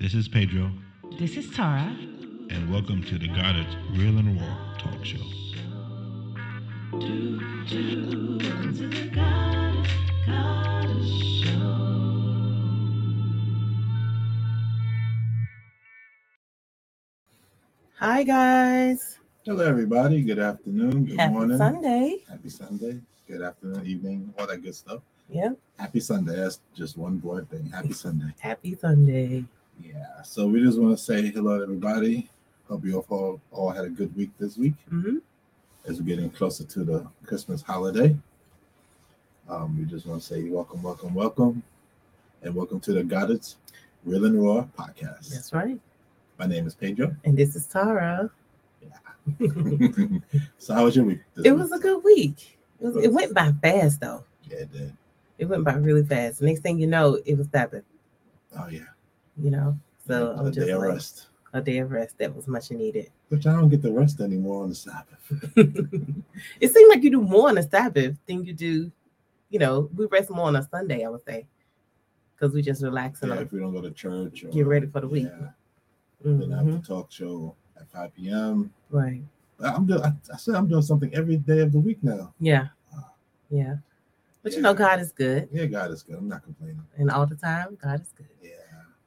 This is Pedro, This is Tara. and welcome to the Goddard's Real and Raw Talk Show. Hi, guys. Hello, everybody. Good afternoon. Good Happy morning. Sunday. Happy Sunday. Good afternoon, evening, all that good stuff. Yep. Happy Sunday. That's just one broad thing. Happy Sunday. Happy Sunday. Yeah. So we just want to say hello to everybody. Hope you all all had a good week this week hmm as we're getting closer to the Christmas holiday. Um, we just want to say welcome, welcome, welcome, and welcome to the Goddard's Real and Raw podcast. That's right. My name is Pedro. And this is Tara. Yeah. so how was your week? this it week? was a good week. It, was, it went by fast, though. Yeah, it did. It went by really fast. Next thing you know, it was Sabbath, Oh yeah. You know? So a I'm just day of like, rest. a day of rest that was much needed. Which I don't get the rest anymore on the Sabbath. it seemed like you do more on a Sabbath than you do, you know, we rest more on a Sunday, I would say. Because we just relax and Yeah, if we don't go to church or get ready for the week. Yeah, then I have the mm-hmm. talk show at 5 p.m. Right. I'm doing I, I said I'm doing something every day of the week now. Yeah. Wow. Yeah. But you know, God is good. Yeah, God is good. I'm not complaining. And all the time, God is good. Yeah.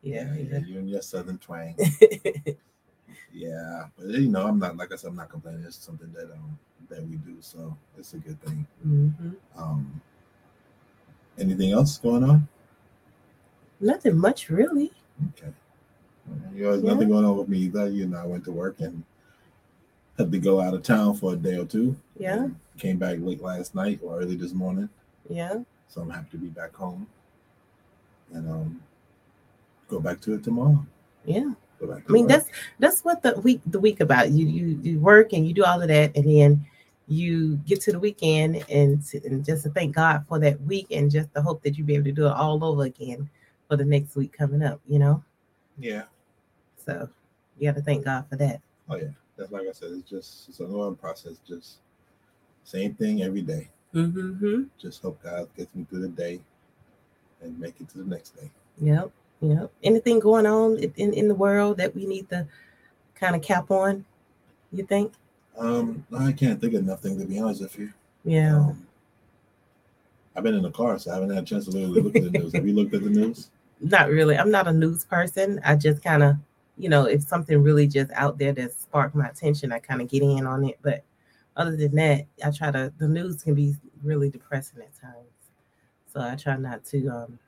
Yeah. yeah. You and your southern twang. yeah. But you know, I'm not like I said, I'm not complaining. It's something that um that we do. So it's a good thing. hmm Um anything else going on? Nothing much, really. Okay. You know, Yeah. nothing going on with me either. You know, I went to work and had to go out of town for a day or two. Yeah. Came back late last night or early this morning. Yeah. So I'm happy to be back home. And um go back to it tomorrow. Yeah. Go back to I mean, work. that's that's what the week the week about. You you you work and you do all of that, and then you get to the weekend and, and just to thank God for that week, and just to hope that you be able to do it all over again for the next week coming up. You know, yeah. so you got to thank God for that. Oh yeah. That's like I said, it's just it's a long process, just same thing every day. Mm-hmm. Just hope God gets me through the day and make it to the next day. Yep. Yep. Anything going on in, in, in the world that we need to kind of cap on? You think? Um, I can't think of nothing to be honest with you. Yeah. Um, I've been in the car, so I haven't had a chance to really look at the news. Have you looked at the news? Not really. I'm not a news person. I just kind of, you know, if something really just out there that sparked my attention, I kind of get in on it. But other than that, I try to. The news can be really depressing at times, so I try not to um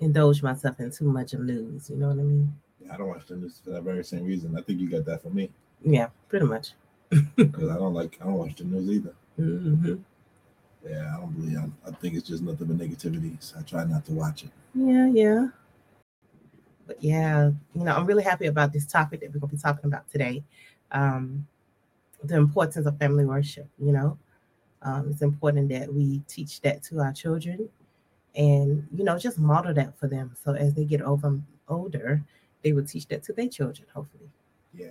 indulge myself in too much of news. You know what I mean? Yeah, I don't watch the news for that very same reason. I think you got that from me Yeah, pretty much. because I don't like I don't watch the news either. hmm Yeah, I don't believe. I, I think it's just nothing but negativity, so I try not to watch it. Yeah, yeah. But yeah, you know, I'm really happy about this topic that we're gonna be talking about today. Um, the importance of family worship, you know. Um, it's important that we teach that to our children and you know, just model that for them. So as they get over older, they will teach that to their children, hopefully. Yeah,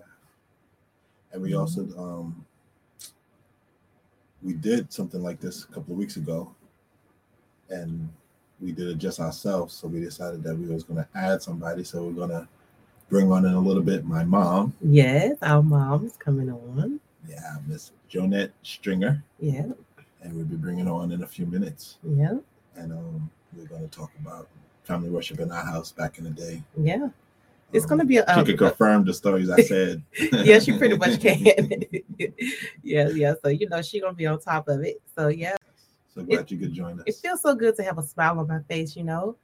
and we also um we did something like this a couple of weeks ago, and we did it just ourselves. So we decided that we was going to add somebody. So we're going to bring on in a little bit my mom. Yes, our mom's coming on. Yeah, Miss Jonette Stringer, Yeah, and we'll be bringing on in a few minutes. yeah, And um, we're going to talk about family worship in our house back in the day. yeah. It's Um, gonna be a She um, could confirm the stories I said. yeah, she pretty much can. yeah, yeah. So you know she's gonna be on top of it. So yeah, So glad you could join us. it feels so good to have a smile on my face. You know,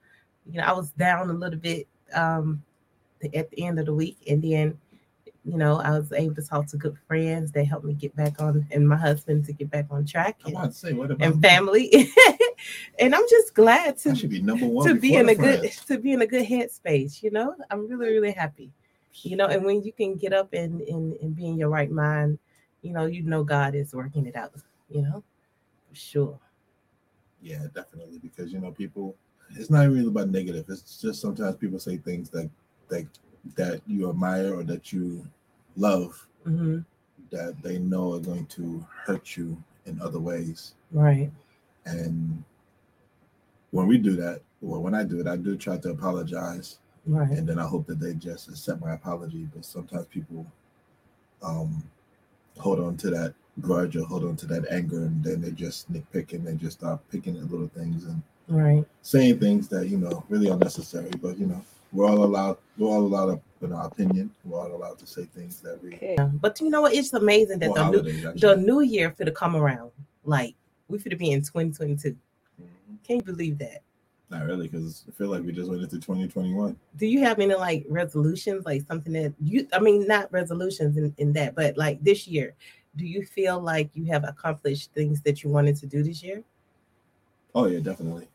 you know I was down a little bit um at the end of the week, and then you know I was able to talk to good friends. They helped me get back on, and my husband to get back on track, and, about to say, what about and family. And I'm just glad I to should be number one to be in a good friends. to be in a good headspace. You know, I'm really really happy you know and when you can get up and, and and be in your right mind you know you know god is working it out you know for sure Yeah, definitely. Because you know, people it's not really about negative. It's just sometimes people say things that that that you admire or that you love hmm that they know are going to hurt you in other ways. right And when we do that, well, when I do it, I do try to apologize Right. and then I hope that they just accept my apology. But sometimes people um, hold on to that grudge or hold on to that anger, and then they just nitpick and they just start picking at little things and Right. saying things that you know really unnecessary. But you know, we're all allowed. We're all allowed to, in our opinion. We're all allowed to say things that we. Okay. Yeah. But you know what? It's amazing that or the new, holidays, the new year for to come around. Like we for to be in 2022. Can you believe that? Not really, because I feel like we just went into 2021. Do you have any like resolutions, like something that you? I mean, not resolutions in, in that, but like this year, do you feel like you have accomplished things that you wanted to do this year? Oh yeah, definitely.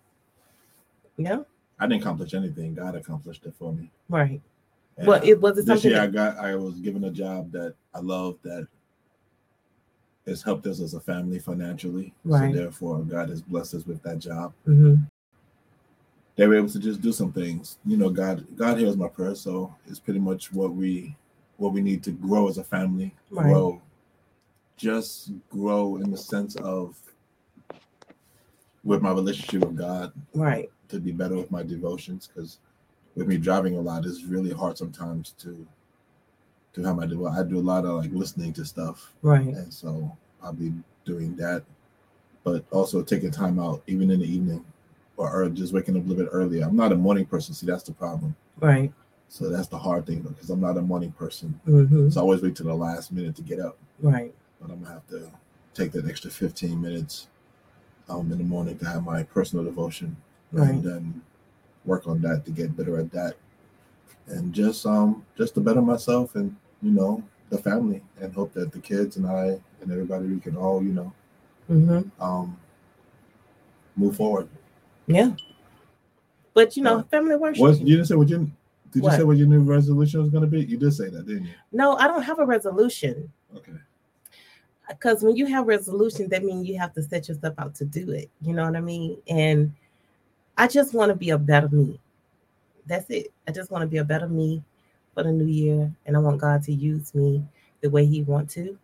Yeah. I didn't accomplish anything. God accomplished it for me. Right. And Well, it was it this something. year I got I was given a job that I love that has helped us as a family financially. Right. So therefore God has blessed us with that job. Mhm. They were able to just do some things. You know, God God hears my prayer. So it's pretty much what we what we need to grow as a family. Right. Grow. Just grow in the sense of with my relationship with God Right. to be better with my devotions because with me driving a lot it's really hard sometimes to to have my devo- I do a lot of like listening to stuff. Right. and so I'll be doing that. But also taking time out even in the evening or, or just waking up a little bit earlier. I'm not a morning person. See that's the problem. Right. so that's the hard thing because I'm not a morning person. Hmm so I always wait to the last minute to get up. Right. but I'm gonna have to take that extra 15 minutes um, in the morning to have my personal devotion. Right. and then work on that to get better at that. And just um just to better myself and you know the family and hope that the kids and I and everybody we can all you know hmm um move forward. Yeah. But you know, Yeah. family worship. What you didn't say what you did What? you say what your new resolution was gonna be? You did say that, didn't you? No, I don't have a resolution. Okay. because when you have resolutions, that means you have to set yourself out to do it. You know what I mean? And I just want to be a better me. That's it. I just want to be a better me for the new year, and I want God to use me the way He want to,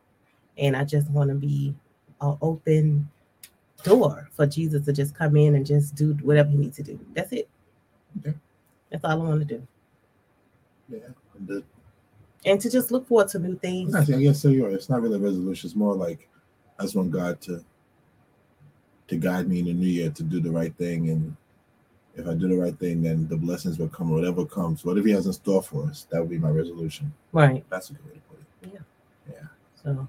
and I just want to be an open door for Jesus to just come in and just do whatever He needs to do. That's it. Okay. That's all I want to do, Yeah. And the, and to just look forward to new things. I guess so you're right. It's not really a resolution, it's more like I just want God to to guide me in the new year to do the right thing and if I do the right thing, then the blessings will come. Whatever comes, whatever He has in store for us, that would be my resolution. Right. That's a good way to put it. Yeah. Yeah. So,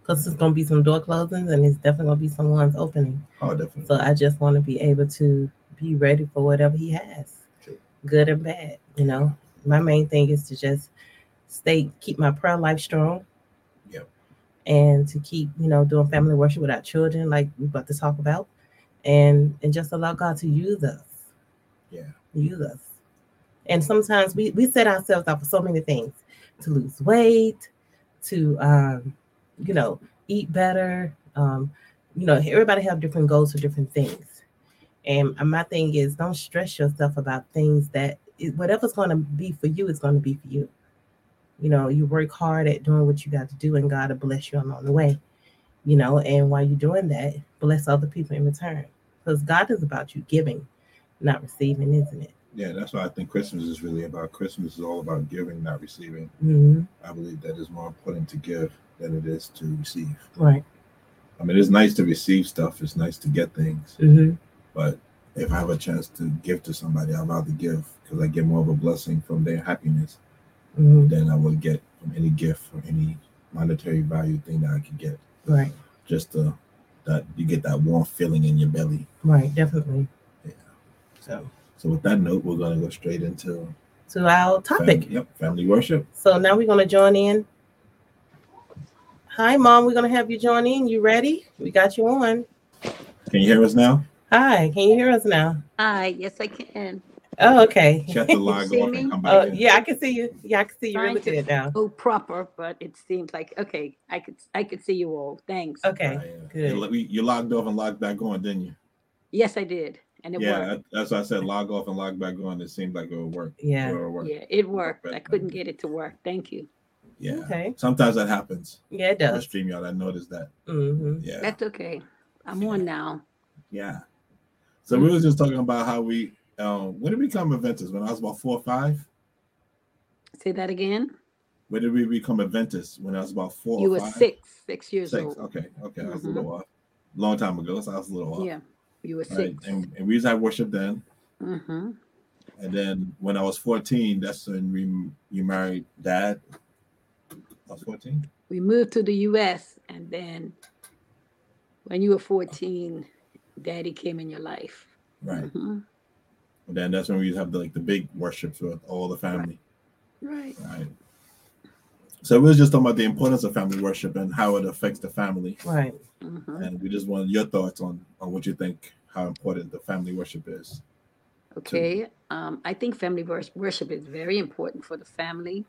because there's gonna be some door closings and it's definitely gonna be some ones opening. Oh, definitely. So I just want to be able to be ready for whatever he has, True. good and bad. You know, my main thing is to just stay, keep my prayer life strong. Yep. And to keep, you know, doing family worship with our children, like we about to talk about, and and just allow God to use us. Yeah. Use us. And sometimes we we set ourselves up for so many things to lose weight, to um, you know, eat better. Um, you know, everybody have different goals for different things. And my thing is, don't stress yourself about things that whatever's going to be for you is going to be for you. You know, you work hard at doing what you got to do, and God will bless you along the way. You know, and while you're doing that, bless other people in return, because God is about you giving, not receiving, isn't it? yeah, that's why I think Christmas is really about. Christmas is all about giving, not receiving. hmm I believe that is more important to give than it is to receive. Right. I mean, it's nice to receive stuff. It's nice to get things, hmm but if I have a chance to give to somebody, I'd rather give because I get more of a blessing from their happiness hmm than I would get from any gift or any monetary value thing that I could get. Right. Just to, that you get that warm feeling in your belly. Right. Definitely. Yeah. So, So with that note, we're gonna go straight into to our topic. Fam- yep, family worship. So now we're going to join in. Hi, Mom. We're going to have you join in. You ready? We got you on. Can you hear us now? Hi. Can you hear us now? Hi, yes, I can. Oh, okay. She had to log off and come Oh, back in. yeah, I can see you. Yeah, I can see you really Trying to- good now. Oh, proper, but it seems like, okay, I could, I could see you all. Thanks. Okay. Right, yeah. good. You, lo- you logged off and logged back on, didn't you? Yes, I did. And it yeah, worked. that- that's why I said log off and log back on. It seemed like it would work. Yeah. It would work. Yeah, it worked. I couldn't get it to work. Thank you. Yeah. Okay. Sometimes that happens. Yeah, it does. On does. StreamYard, I noticed that. hmm Yeah. That's okay. I'm on now. Yeah. So we were just talking about how we Um, when did we become Adventists? When I was about four or five. Say that again. When did we become Adventists? When I was about four. You or were five? six, six years Six. old. Okay. Okay. I was a little off. Long time ago, so I was a little off. Yeah, you were Right. And, and we used to have worship then. hmm And then when I was 14, that's when we you married dad. I was 14. We moved to the U.S. and then when you were 14, Daddy came in your life. Right. Mhm. And then that's when we have the like the big worship with all the family. Right. Right. So we was just talking about the importance of family worship and how it affects the family. Right. Mhm. And we just wanted your thoughts on on what you think how important the family worship is. Okay. Um, I think family worship is very important for the family.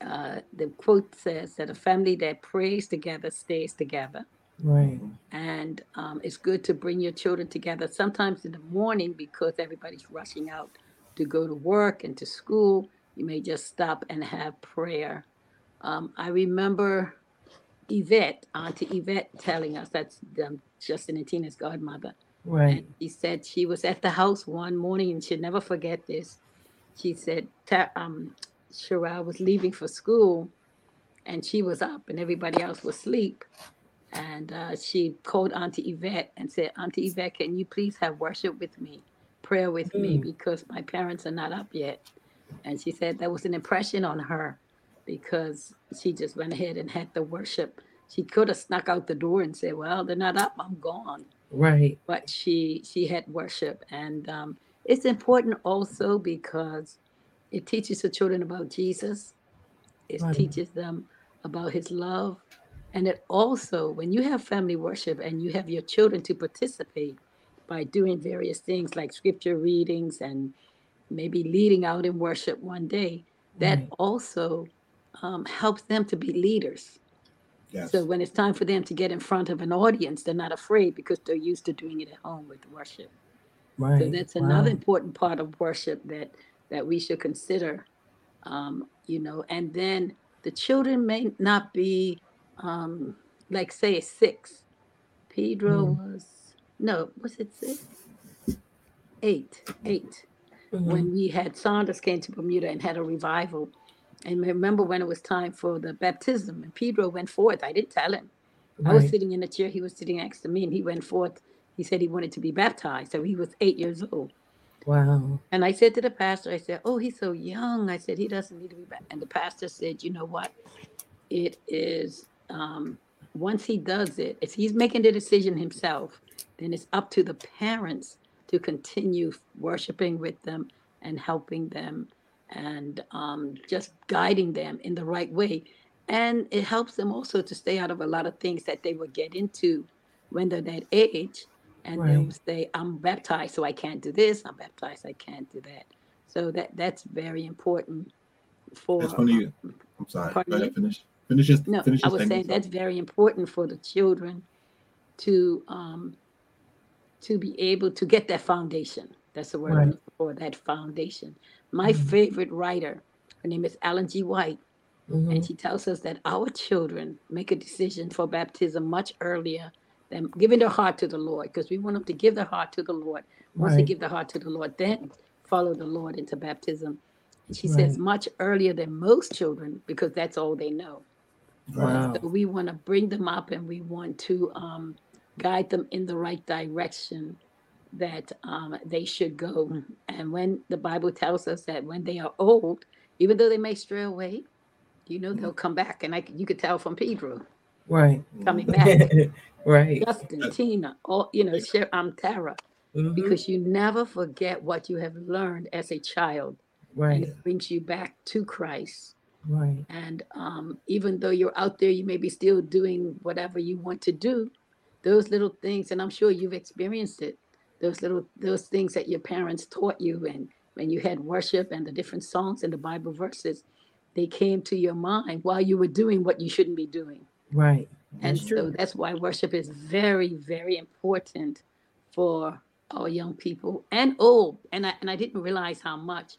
Uh, the quote says that a family that prays together stays together. Right. And um, it's good to bring your children together sometimes in the morning because everybody's rushing out to go to work and to school. You may just stop and have prayer. Um, I remember Yvette, Auntie Yvette, telling us that's um, Justin and Tina's godmother. Right. And she said she was at the house one morning and she'll never forget this. She said um, Sherelle was leaving for school and she was up and everybody else was asleep. And uh, she called Auntie Yvette and said, Auntie Yvette, can you please have worship with me, prayer with me, Mm. because my parents are not up yet. And she said that was an impression on her because she just went ahead and had the worship. She could have snuck out the door and said, Well, they're not up, I'm gone Right. but she she had worship and um, it's important also because it teaches the children about jesus it Right. teaches them about his love and it also when you have family worship and you have your children to participate by doing various things like scripture readings and maybe leading out in worship one day that Right. also um, helps them to be leaders Yes. so when it's time for them to get in front of an audience, they're not afraid because they're used to doing it at home with worship. Right. So that's another Wow. important part of worship that that we should consider. Um, you know, and then the children may not be um, like say six. Pedro Mm. was no, was it six? Eight, eight Mhm. when we had Saunders came to Bermuda and had a revival. And remember when it was time for the baptism and Pedro went forth. I didn't tell him. I was sitting in the chair, he was sitting next to me, and he went forth. He said he wanted to be baptized. So he was eight years old. Wow. And I said to the pastor, I said, Oh, he's so young. I said, He doesn't need to be back. And the pastor said, You know what? It is, um, once he does it, if he's making the decision himself, then it's up to the parents to continue worshiping with them and helping them and um, just guiding them in the right way. And it helps them also to stay out of a lot of things that they would get into when they're that age. And they'll say, I'm baptized, so I can't do this. I'm baptized, I can't do that. So that that's very important for. That's funny. you- I'm sorry. Pardon Go ahead. Finish. Finish your. No, finish I was saying that's very important for the children to um, to be able to get that foundation. That's the word Right. for that foundation. My Mhm. favorite writer, her name is Ellen G. White, Mhm. and she tells us that our children make a decision for baptism much earlier than giving their heart to the Lord, because we want them to give their heart to the Lord. Once they give their heart to the Lord, then follow the Lord into baptism. And she says much earlier than most children, because that's all they know. Wow. So we want to bring them up and we want to um, guide them in the right direction that um, they should go. And when the Bible tells us that when they are old, even though they may stray away, you know they'll come back. And I, you could tell from Pedro Right. coming back, right. Justin, Tina, all you know, Sher- um, Tara, Mhm. because you never forget what you have learned as a child, and Right. it brings you back to Christ. Right. And um, even though you're out there, you may be still doing whatever you want to do. Those little things, and I'm sure you've experienced it. Those little those things that your parents taught you, and when you had worship and the different songs and the Bible verses, they came to your mind while you were doing what you shouldn't be doing. Right. And That's so that's why worship is very, very important for our young people and old. And I and I didn't realize how much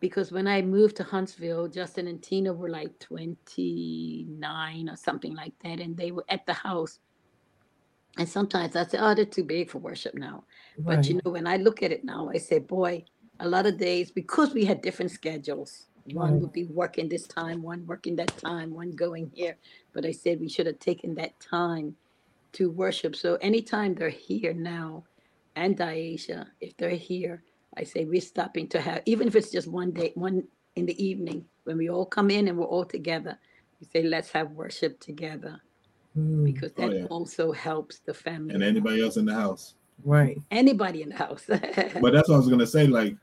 because when I moved to Huntsville, Justin and Tina were like 29 or something like that, and they were at the house. And sometimes I say, oh, they're too big for worship now. But you know, when I look at it now, I say, boy, a lot of days because we had different schedules. One Right. would be working this time, one working that time, one going here. But I said we should have taken that time to worship. So anytime they're here now, and Daisha, if they're here, I say we're stopping to have, even if it's just one day, one in the evening, when we all come in and we're all together, we say let's have worship together Mm, because Oh, that yeah. also helps the family. And anybody else in the house. right. Anybody in the house. But that's what I was gonna say. Like,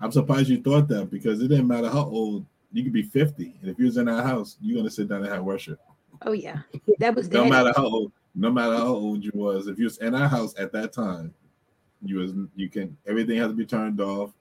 I'm surprised you thought that because it didn't matter how old you could be 50, and if you was in our house, you're gonna sit down and have worship. oh yeah, that was No daddy. matter how old, no matter how old you was, if you was in our house at that time, you was you can everything has to be turned off,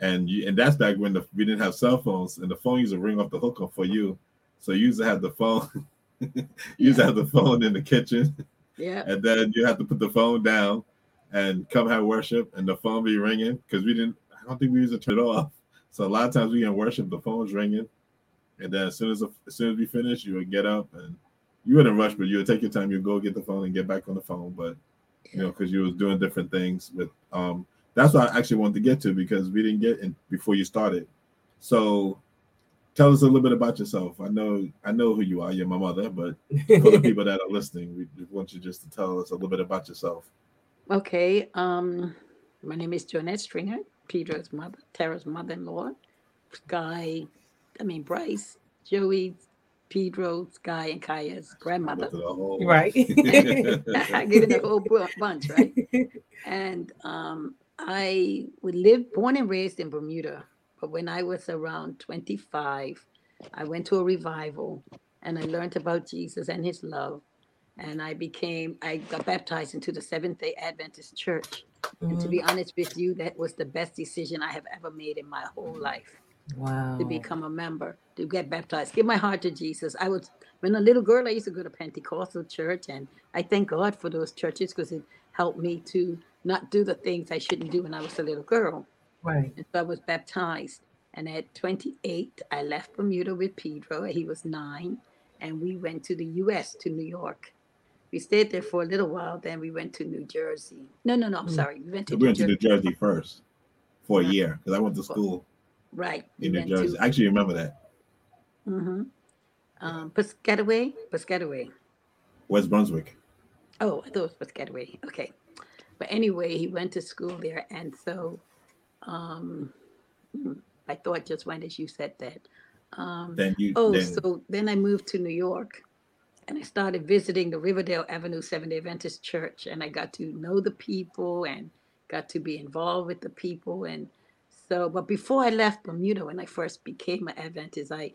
and you and that's back when the we didn't have cell phones and the phone used to ring off the hook up for you, so you used to have the phone, you used to have the phone in the kitchen, Yeah, and then you have to put the phone down and come have worship, and the phone be ringing because we didn't. I don't think we used to turn it off. So a lot of times we in worship, the phone's ringing, and then as soon as as soon as we finish, you would get up and you wouldn't rush, but you would take your time. You'd go get the phone and get back on the phone, but you know because you was doing different things with. Um, that's what I actually wanted to get to because we didn't get in before you started. So tell us a little bit about yourself. I know I know who you are. You're my mother, but for the people that are listening, we just want you just to tell us a little bit about yourself. Okay. Um, my name is Jonette Stringer, Pedro's mother, Tara's mother-in-law. Sky, I mean Bryce, Joey, Pedro, Sky, and Kaya's grandmother. Go to the whole- Right. I give it a whole bunch, right? And um, I would live, born and raised in Bermuda, but when I was around 25, I went to a revival and I learned about Jesus and His love. And I became, I got baptized into the Seventh Day Adventist Church. And to be mm-hmm. honest with you, that was the best decision I have ever made in my whole life wow. to become a member, to get baptized, give my heart to Jesus. I was, when a little girl, I used to go to Pentecostal church, and I thank God for those churches because it helped me to not do the things I shouldn't do when I was a little girl. Right. And so I was baptized. And at 28, I left Bermuda with Pedro. He was nine, and we went to the U.S., to New York. We stayed there for a little while, then we went to New Jersey. No, no, no, I'm Mm. sorry. We went to We New went to Jersey. New Jersey first for a year because I went to school Right. we in New Jersey. to- I actually remember that Mm-hmm. Um, Piscataway, Piscataway. West Brunswick. Oh, I thought it was Piscataway. Okay. But anyway, he went to school there. And so um, I thought just went as you said that. Um, Then you. oh, then, so then I moved to New York and I started visiting the Riverdale Avenue Seventh day Adventist Church. And I got to know the people and got to be involved with the people. And so, but before I left Bermuda, when I first became an Adventist, I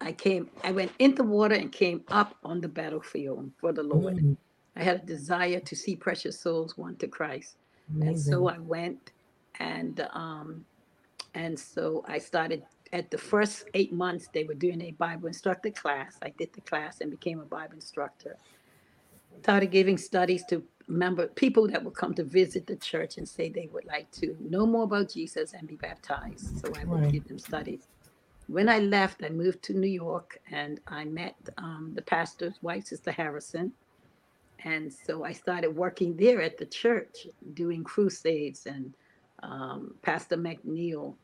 I came, I went in the water and came up on the battlefield for the Lord. Mm, I had a desire to see precious souls won to Christ. And so I went and um and so I started at the first eight months they were doing a Bible instructor class. I did the class and became a Bible instructor. Started giving studies to member people that would come to visit the church and say they would like to know more about Jesus and be baptized. So I would Right. give them studies. When I left, I moved to New York and I met um, the pastor's wife, Sister Harrison. And so I started working there at the church, doing crusades. And um, Pastor McNeil,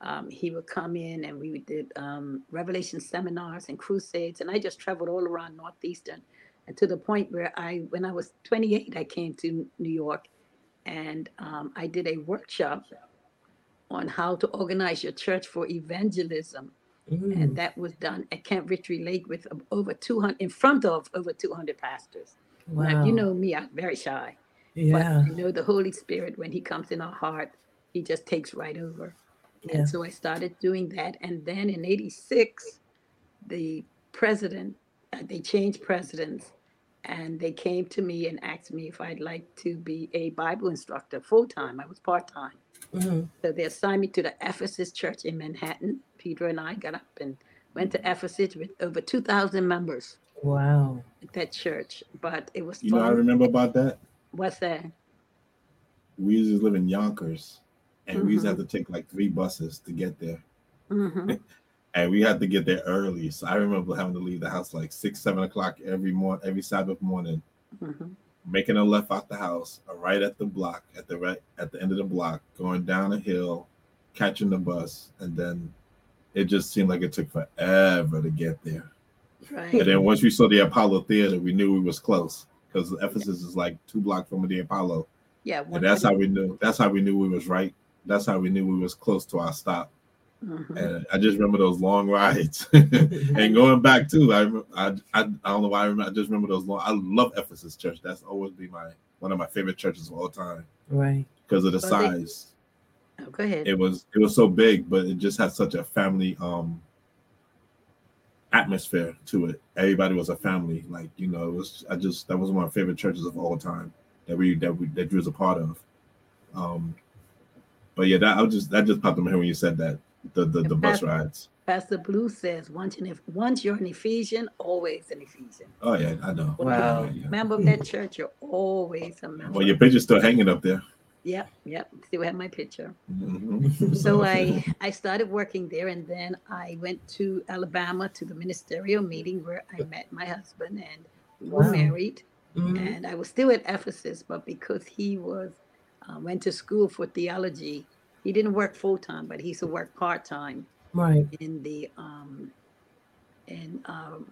um, he would come in and we did um, revelation seminars and crusades. And I just traveled all around Northeastern. And to the point where I, when I was 28, I came to New York and um, I did a workshop on how to organize your church for evangelism Mm, and that was done at Camp Victory Lake with over 200 in front of over 200 pastors. Now, wow. you know me, I'm very shy, yeah. but you know the Holy Spirit when He comes in our heart, He just takes right over. Yeah. And so I started doing that, and then in '86, the president, uh, they changed presidents, and they came to me and asked me if I'd like to be a Bible instructor full time. I was part time. Mhm. So they assigned me to the Ephesus Church in Manhattan. Peter and I got up and went to Ephesus with over 2,000 members Wow. at that church. But it was you know, I remember about that. What's that? We used to live in Yonkers, and we used to have to take like three buses to get there, hmm and we had to get there early. So I remember having to leave the house like six, seven o'clock every morning, every Sabbath morning, hmm making a left out the house, a right at the block, at the right at the end of the block, going down a hill, catching the bus, and then it just seemed like it took forever to get there. Right. And then once we saw the Apollo Theater, we knew we was close because Ephesus is like two blocks from the Apollo, Yeah. and that's how we knew. That's how we knew we was right. That's how we knew we was close to our stop. Mhm. And I just remember those long rides, and going back too. I, I I I don't know why I remember. I just remember those long. I love Ephesus Church. That's always be my one of my favorite churches of all time Right. because of the Well, they- size. Oh, go ahead. It was it was so big, but it just had such a family um atmosphere to it. Everybody was a family. Like you know, it was. I just that was one of my favorite churches of all time that we that we that you was a part of. Um, but yeah, that I was just that just popped in my head when you said that the the, the bus rides. Pastor Blue says, once, in, once you're an Ephesian, always an Ephesian. Oh yeah, I know. Wow. Yeah, yeah. Member of that church, you're always a member. Well, your picture's still hanging up there. Yep, yep. Still have my picture. Mhm. So I I started working there, and then I went to Alabama to the ministerial meeting where I met my husband, and we were Wow. married. Mhm. And I was still at Ephesus, but because he was uh, went to school for theology, he didn't work full time, but he used to work part time Right. in the um, in um,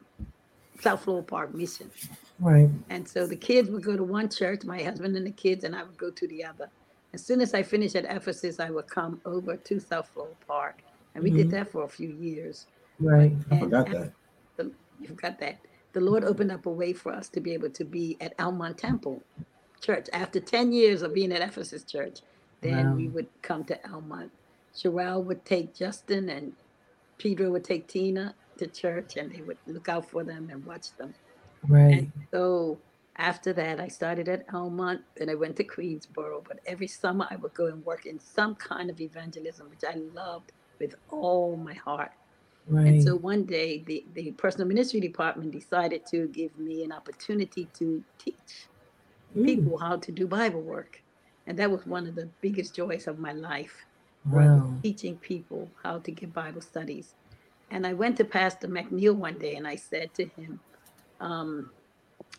South Floral Park Mission. Right. And so the kids would go to one church, my husband and the kids, and I would go to the other. As soon as I finished at Ephesus, I would come over to South Floral Park. And we did Mhm. that for a few years. Right. I And forgot after that. The, you forgot that. The Lord opened up a way for us to be able to be at Elmont Temple Church. After 10 years of being at Ephesus Church, then we would come to Elmont. Sherelle would take Justin and Peter would take Tina to church and they would look out for them and watch them. Right. And so after that, I started at Elmont and I went to Queensboro. But every summer, I would go and work in some kind of evangelism, which I loved with all my heart. Right. And so one day, the, the personal ministry department decided to give me an opportunity to teach. People how to do Bible work. And that was one of the biggest joys of my life Wow. teaching people how to give Bible studies. And I went to Pastor McNeil one day and I said to him, um,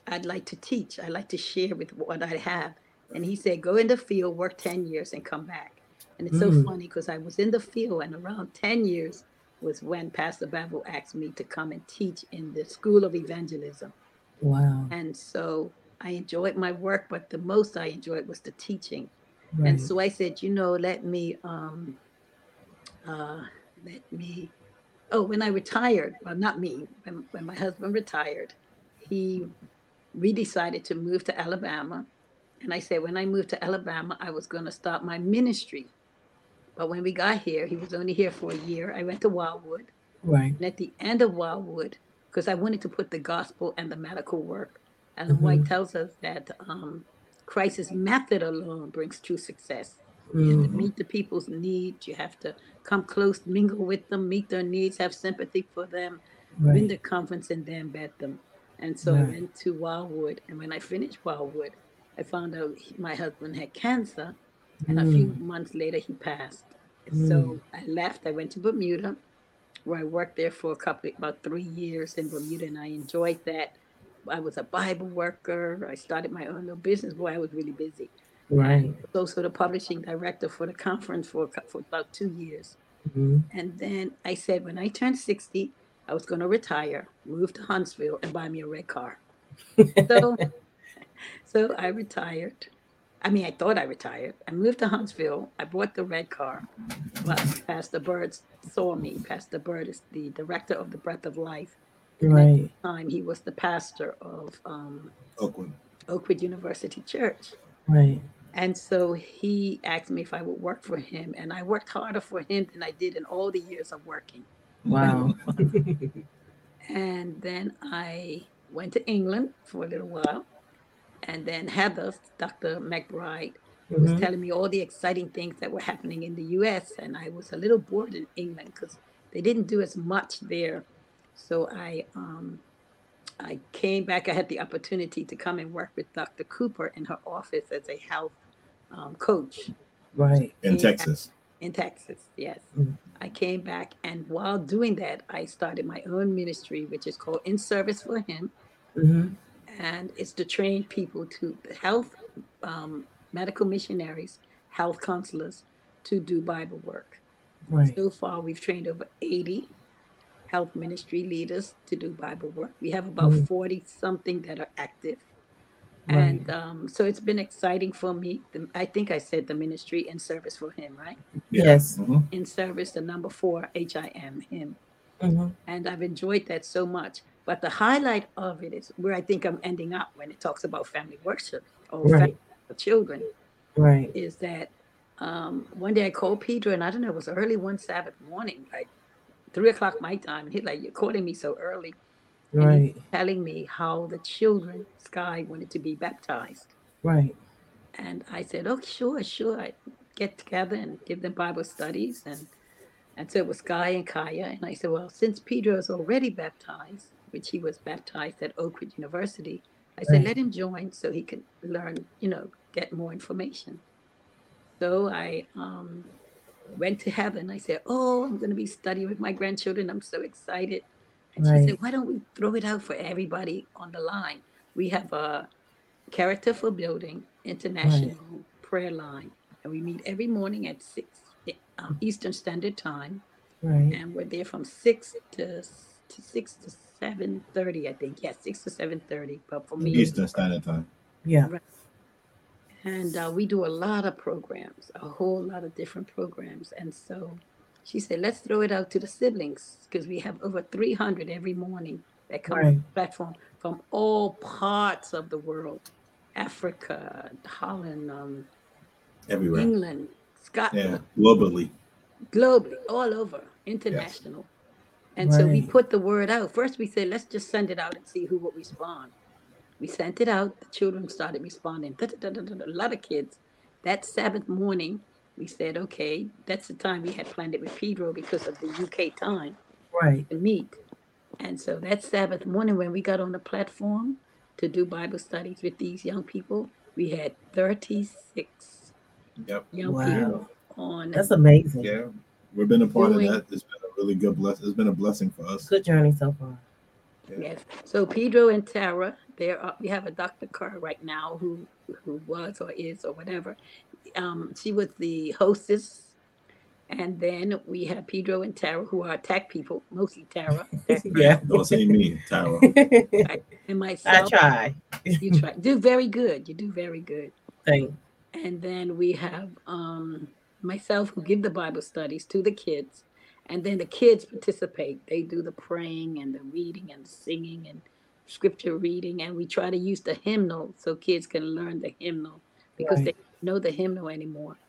I'd like to teach. I'd like to share with what I have. And he said, Go in the field, work 10 years, and come back. And it's so Mm. funny because I was in the field, and around 10 years was when Pastor Babel asked me to come and teach in the School of Evangelism. Wow. And so I enjoyed my work, but the most I enjoyed was the teaching. Right. And so I said, you know, let me, um, uh, let me. Oh, when I retired, well, not me. When, when my husband retired, he, we decided to move to Alabama, and I said, when I moved to Alabama, I was going to start my ministry. But when we got here, he was only here for a year. I went to Wildwood, Right. and at the end of Wildwood, because I wanted to put the gospel and the medical work, Ellen White tells us that um, Christ's method alone brings true success. You have to Mhm. meet the people's needs. You have to come close, mingle with them, meet their needs, have sympathy for them, win Right. the conference, and then vet them. And so I went to Wildwood, and when I finished Wildwood, I found out he- my husband had cancer, and a few Mm. months later he passed. So I left. I went to Bermuda, where I worked there for a couple, about three years in Bermuda, and I enjoyed that. I was a Bible worker. I started my own little business. Boy, I was really busy. Right. I was also the publishing director for the conference for, for about two years. Mhm. And then I said, when I turned 60, I was going to retire, move to Huntsville, and buy me a red car. So, so I retired. I mean, I thought I retired. I moved to Huntsville. I bought the red car. But Pastor Bird saw me. Pastor Bird is the director of the Breath of Life. Right. Time he was the pastor of um, Oakland. Oakwood University Church. Right. And so he asked me if I would work for him. And I worked harder for him than I did in all the years of working. Wow. And then I went to England for a little while. And then Heather, Dr. McBride, was Mhm. telling me all the exciting things that were happening in the US. And I was a little bored in England because they didn't do as much there. So I um, I came back. I had the opportunity to come and work with Dr. Cooper in her office as a health um, coach Right. in Yeah. Texas. in Texas. Yes. Mm. I came back, and while doing that, I started my own ministry, which is called In Service for Him. hmm and it's to train people to health, um, medical missionaries, health counselors to do Bible work. Right. So far, we've trained over 80 health ministry leaders to do Bible work. We have about Mhm. 40 something that are active. Right. And um, so it's been exciting for me. The, I think I said the ministry in service for him, right? Yes. Mhm. In service, the number four, H I M, him. hmm And I've enjoyed that so much. But the highlight of it is where I think I'm ending up when it talks about family worship or Right. family children Right. is that um, one day I called Pedro and I don't know, it was early one Sabbath morning, like three o'clock my time. And He's like, You're calling me so early. Right. telling me how the children, Sky, wanted to be baptized. Right. And I said, Oh, sure, sure. I get together and give them Bible studies. And and so it was Sky and Kaya. And I said, Well, since Pedro is already baptized, which he was baptized at Oakwood University, I said, Right. let him join so he can learn, you know, get more information. So I um, went to Heather. I said, Oh, I'm going to be studying with my grandchildren. I'm so excited. And she said, Why don't we throw it out for everybody on the line? We have a character for building international prayer line, and we meet every morning at 6 um, Eastern Standard Time Right. and we're there from six to to six to seven thirty, I think. Yeah, six to seven thirty. But for me, Eastern Standard Time. Yeah. And uh, we do a lot of programs, a whole lot of different programs. And so she said, let's throw it out to the siblings because we have over three hundred every morning that come on the platform from all parts of the world, Africa, Holland, um, Everywhere. England, Scotland. Yeah. Globally. globally, all over, international. And so we put the word out. First, we said, let's just send it out and see who will respond. We sent it out. The children started responding. Da, da, da, da, da, A lot of kids. That Sabbath morning, we said, okay, that's the time we had planned it with Pedro because of the UK time Right. to meet. And so that Sabbath morning, when we got on the platform to do Bible studies with these young people, we had 36 Yep. young Wow. people on That's amazing. Yeah. We've been a part Doing- of that. It's been a really good bless. It's been a blessing for us. Good journey so far. Yes. So Pedro and Tara, there are, we have a Dr. Carr right now who who was or is or whatever. Um, she was the hostess. And then we have Pedro and Tara who are attack people, mostly Tara. Yeah. Don't say me, Tyra. And myself. I myself. try. You try. Do very good. You do very good. Thank. And then we have um, myself who give the Bible studies to the kids. And then the kids participate. They do the praying and the reading and the singing and scripture reading. And we try to use the hymnal so kids can learn the hymnal because they don't know the hymnal anymore.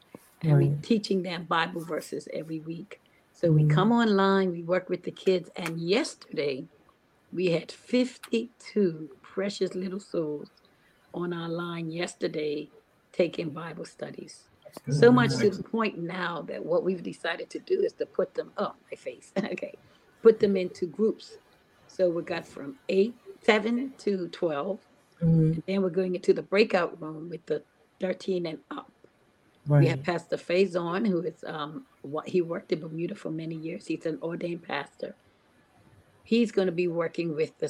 And we're teaching them Bible verses every week. So we Mhm. come online, we work with the kids. And yesterday we had 52 precious little souls on our line yesterday taking Bible studies. So much to the point now that what we've decided to do is to put them, oh, my face, okay, put them into groups. So we got from eight, seven to 12, Mhm. and then we're going into the breakout room with the 13 and up. We have Right. Pastor Faison, who is, um, what he worked in Bermuda for many years. He's an ordained pastor. He's going to be working with the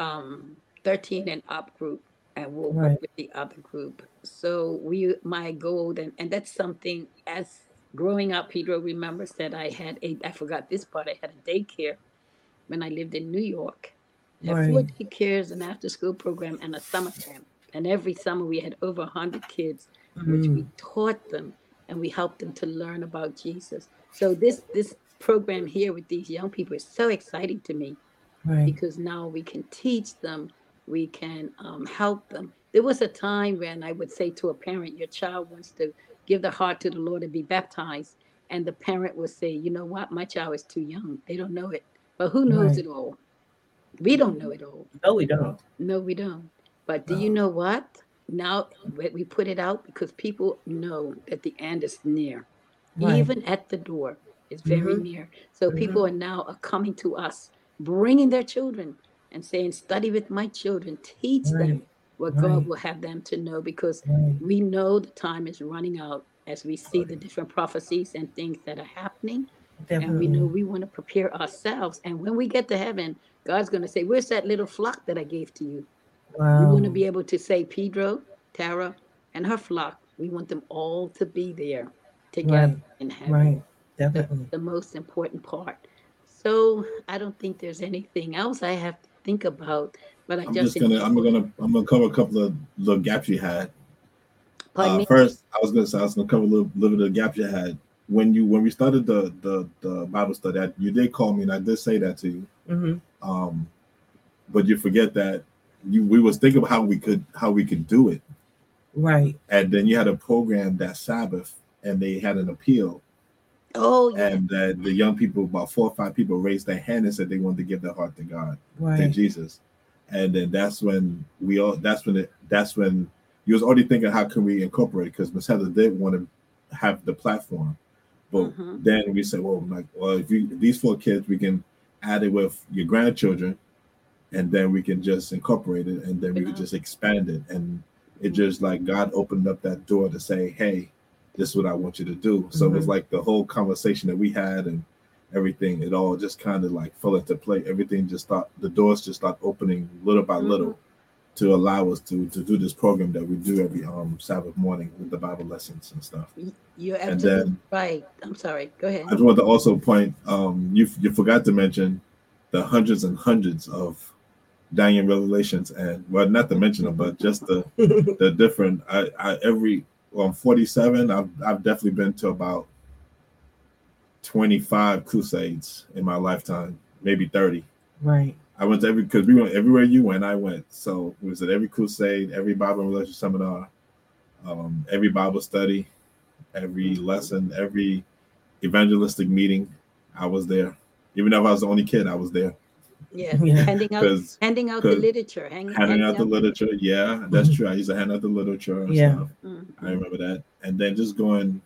um, 13 and up group, and we'll Right. work with the other group. So we, my goal, and, and that's something as growing up, Pedro remembers that I had a, I forgot this part, I had a daycare when I lived in New York. Right. daycares, an after school program, and a summer camp. And every summer we had over 100 kids which we Mhm. taught them and we helped them to learn about Jesus. So this this program here with these young people is so exciting to me Right. because now we can teach them, we can um, help them. There was a time when I would say to a parent, "Your child wants to give their heart to the Lord and be baptized," and the parent would say, "You know what? My child is too young; they don't know it. But who knows Right. it all? We don't know it all. No, we don't. No, we don't. But do you know what? Now we put it out because people know that the end is near, Right. even at the door. It's very Mhm. near. So people are now are coming to us, bringing their children and saying, "Study with my children. Teach them what Right. God will have them to know," because Right. we know the time is running out as we see the different prophecies and things that are happening and we know we want to prepare ourselves. And when we get to heaven, God's going to say, Where's that little flock that I gave to you? We want to be able to say Pedro, Tara, and her flock. We want them all to be there together Right. in heaven. Right. Definitely. the most important part. So I don't think there's anything else I have to think about. But I I'm just just gonna I'm gonna I'm gonna cover a couple of little gaps you had. Pardon Uh, me? first, I was gonna say I was gonna cover a little, little bit of the gaps you had when you when we started the the the Bible study. I, you did call me, and I did say that to you. Mm-hmm. Um, but you forget that you we was thinking about how we could how we could do it, Right. and then you had a program that Sabbath, and they had an appeal, Oh, yeah. and that the young people, about four or five people, raised their hand and said they wanted to give their heart to God. to Jesus. And then that's when we all that's when it that's when you was already thinking how can we incorporate because Miss Heather did want to have the platform. But Mhm. then we said, well, like, well, if you if these four kids, we can add it with your grandchildren, and then we can just incorporate it, and then we could Yeah. just expand it. And it just like God opened up that door to say, hey, this is what I want you to do. So it was mm-hmm. like the whole conversation that we had and everything, it all just kind of like fell into play. Everything just start the doors just start opening little by mm-hmm. little to allow us to to do this program that we do every um Sabbath morning with the Bible lessons and stuff. You're And absolutely then right. I'm sorry. Go ahead. I just want to also point um you you forgot to mention the hundreds and hundreds of Daniel revelations and well not to mention them but just the the different I, I every well I'm 47 I've I've definitely been to about 25 crusades in my lifetime maybe 30 right. I went to every because we went everywhere you went I went so it was at every crusade every Bible and Revelation seminar um every Bible study every lesson every evangelistic meeting I was there even if I was the only kid I was there Yeah. Yeah. Handing out handing out the 'cause literature. Hang, handing out the literature yeah that's true I used to hand out the literature and Yeah. stuff Mhm. I remember that. And then just going,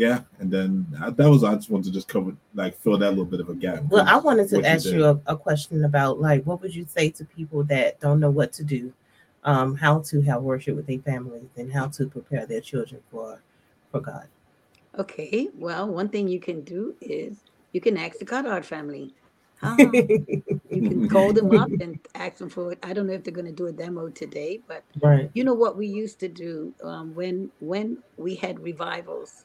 yeah. And then I, that was I just wanted to just cover like fill that little bit of a gap. Well, I wanted to What you ask you a, a question about like what would you say to people that don't know what to do, um, how to have worship with their families and how to prepare their children for for God. Okay. Well, one thing you can do is you can ask the Goddard family. Ah, you can call them up and ask them for it. I don't know if they're going to do a demo today, but right. you know what we used to do um, when when we had revivals.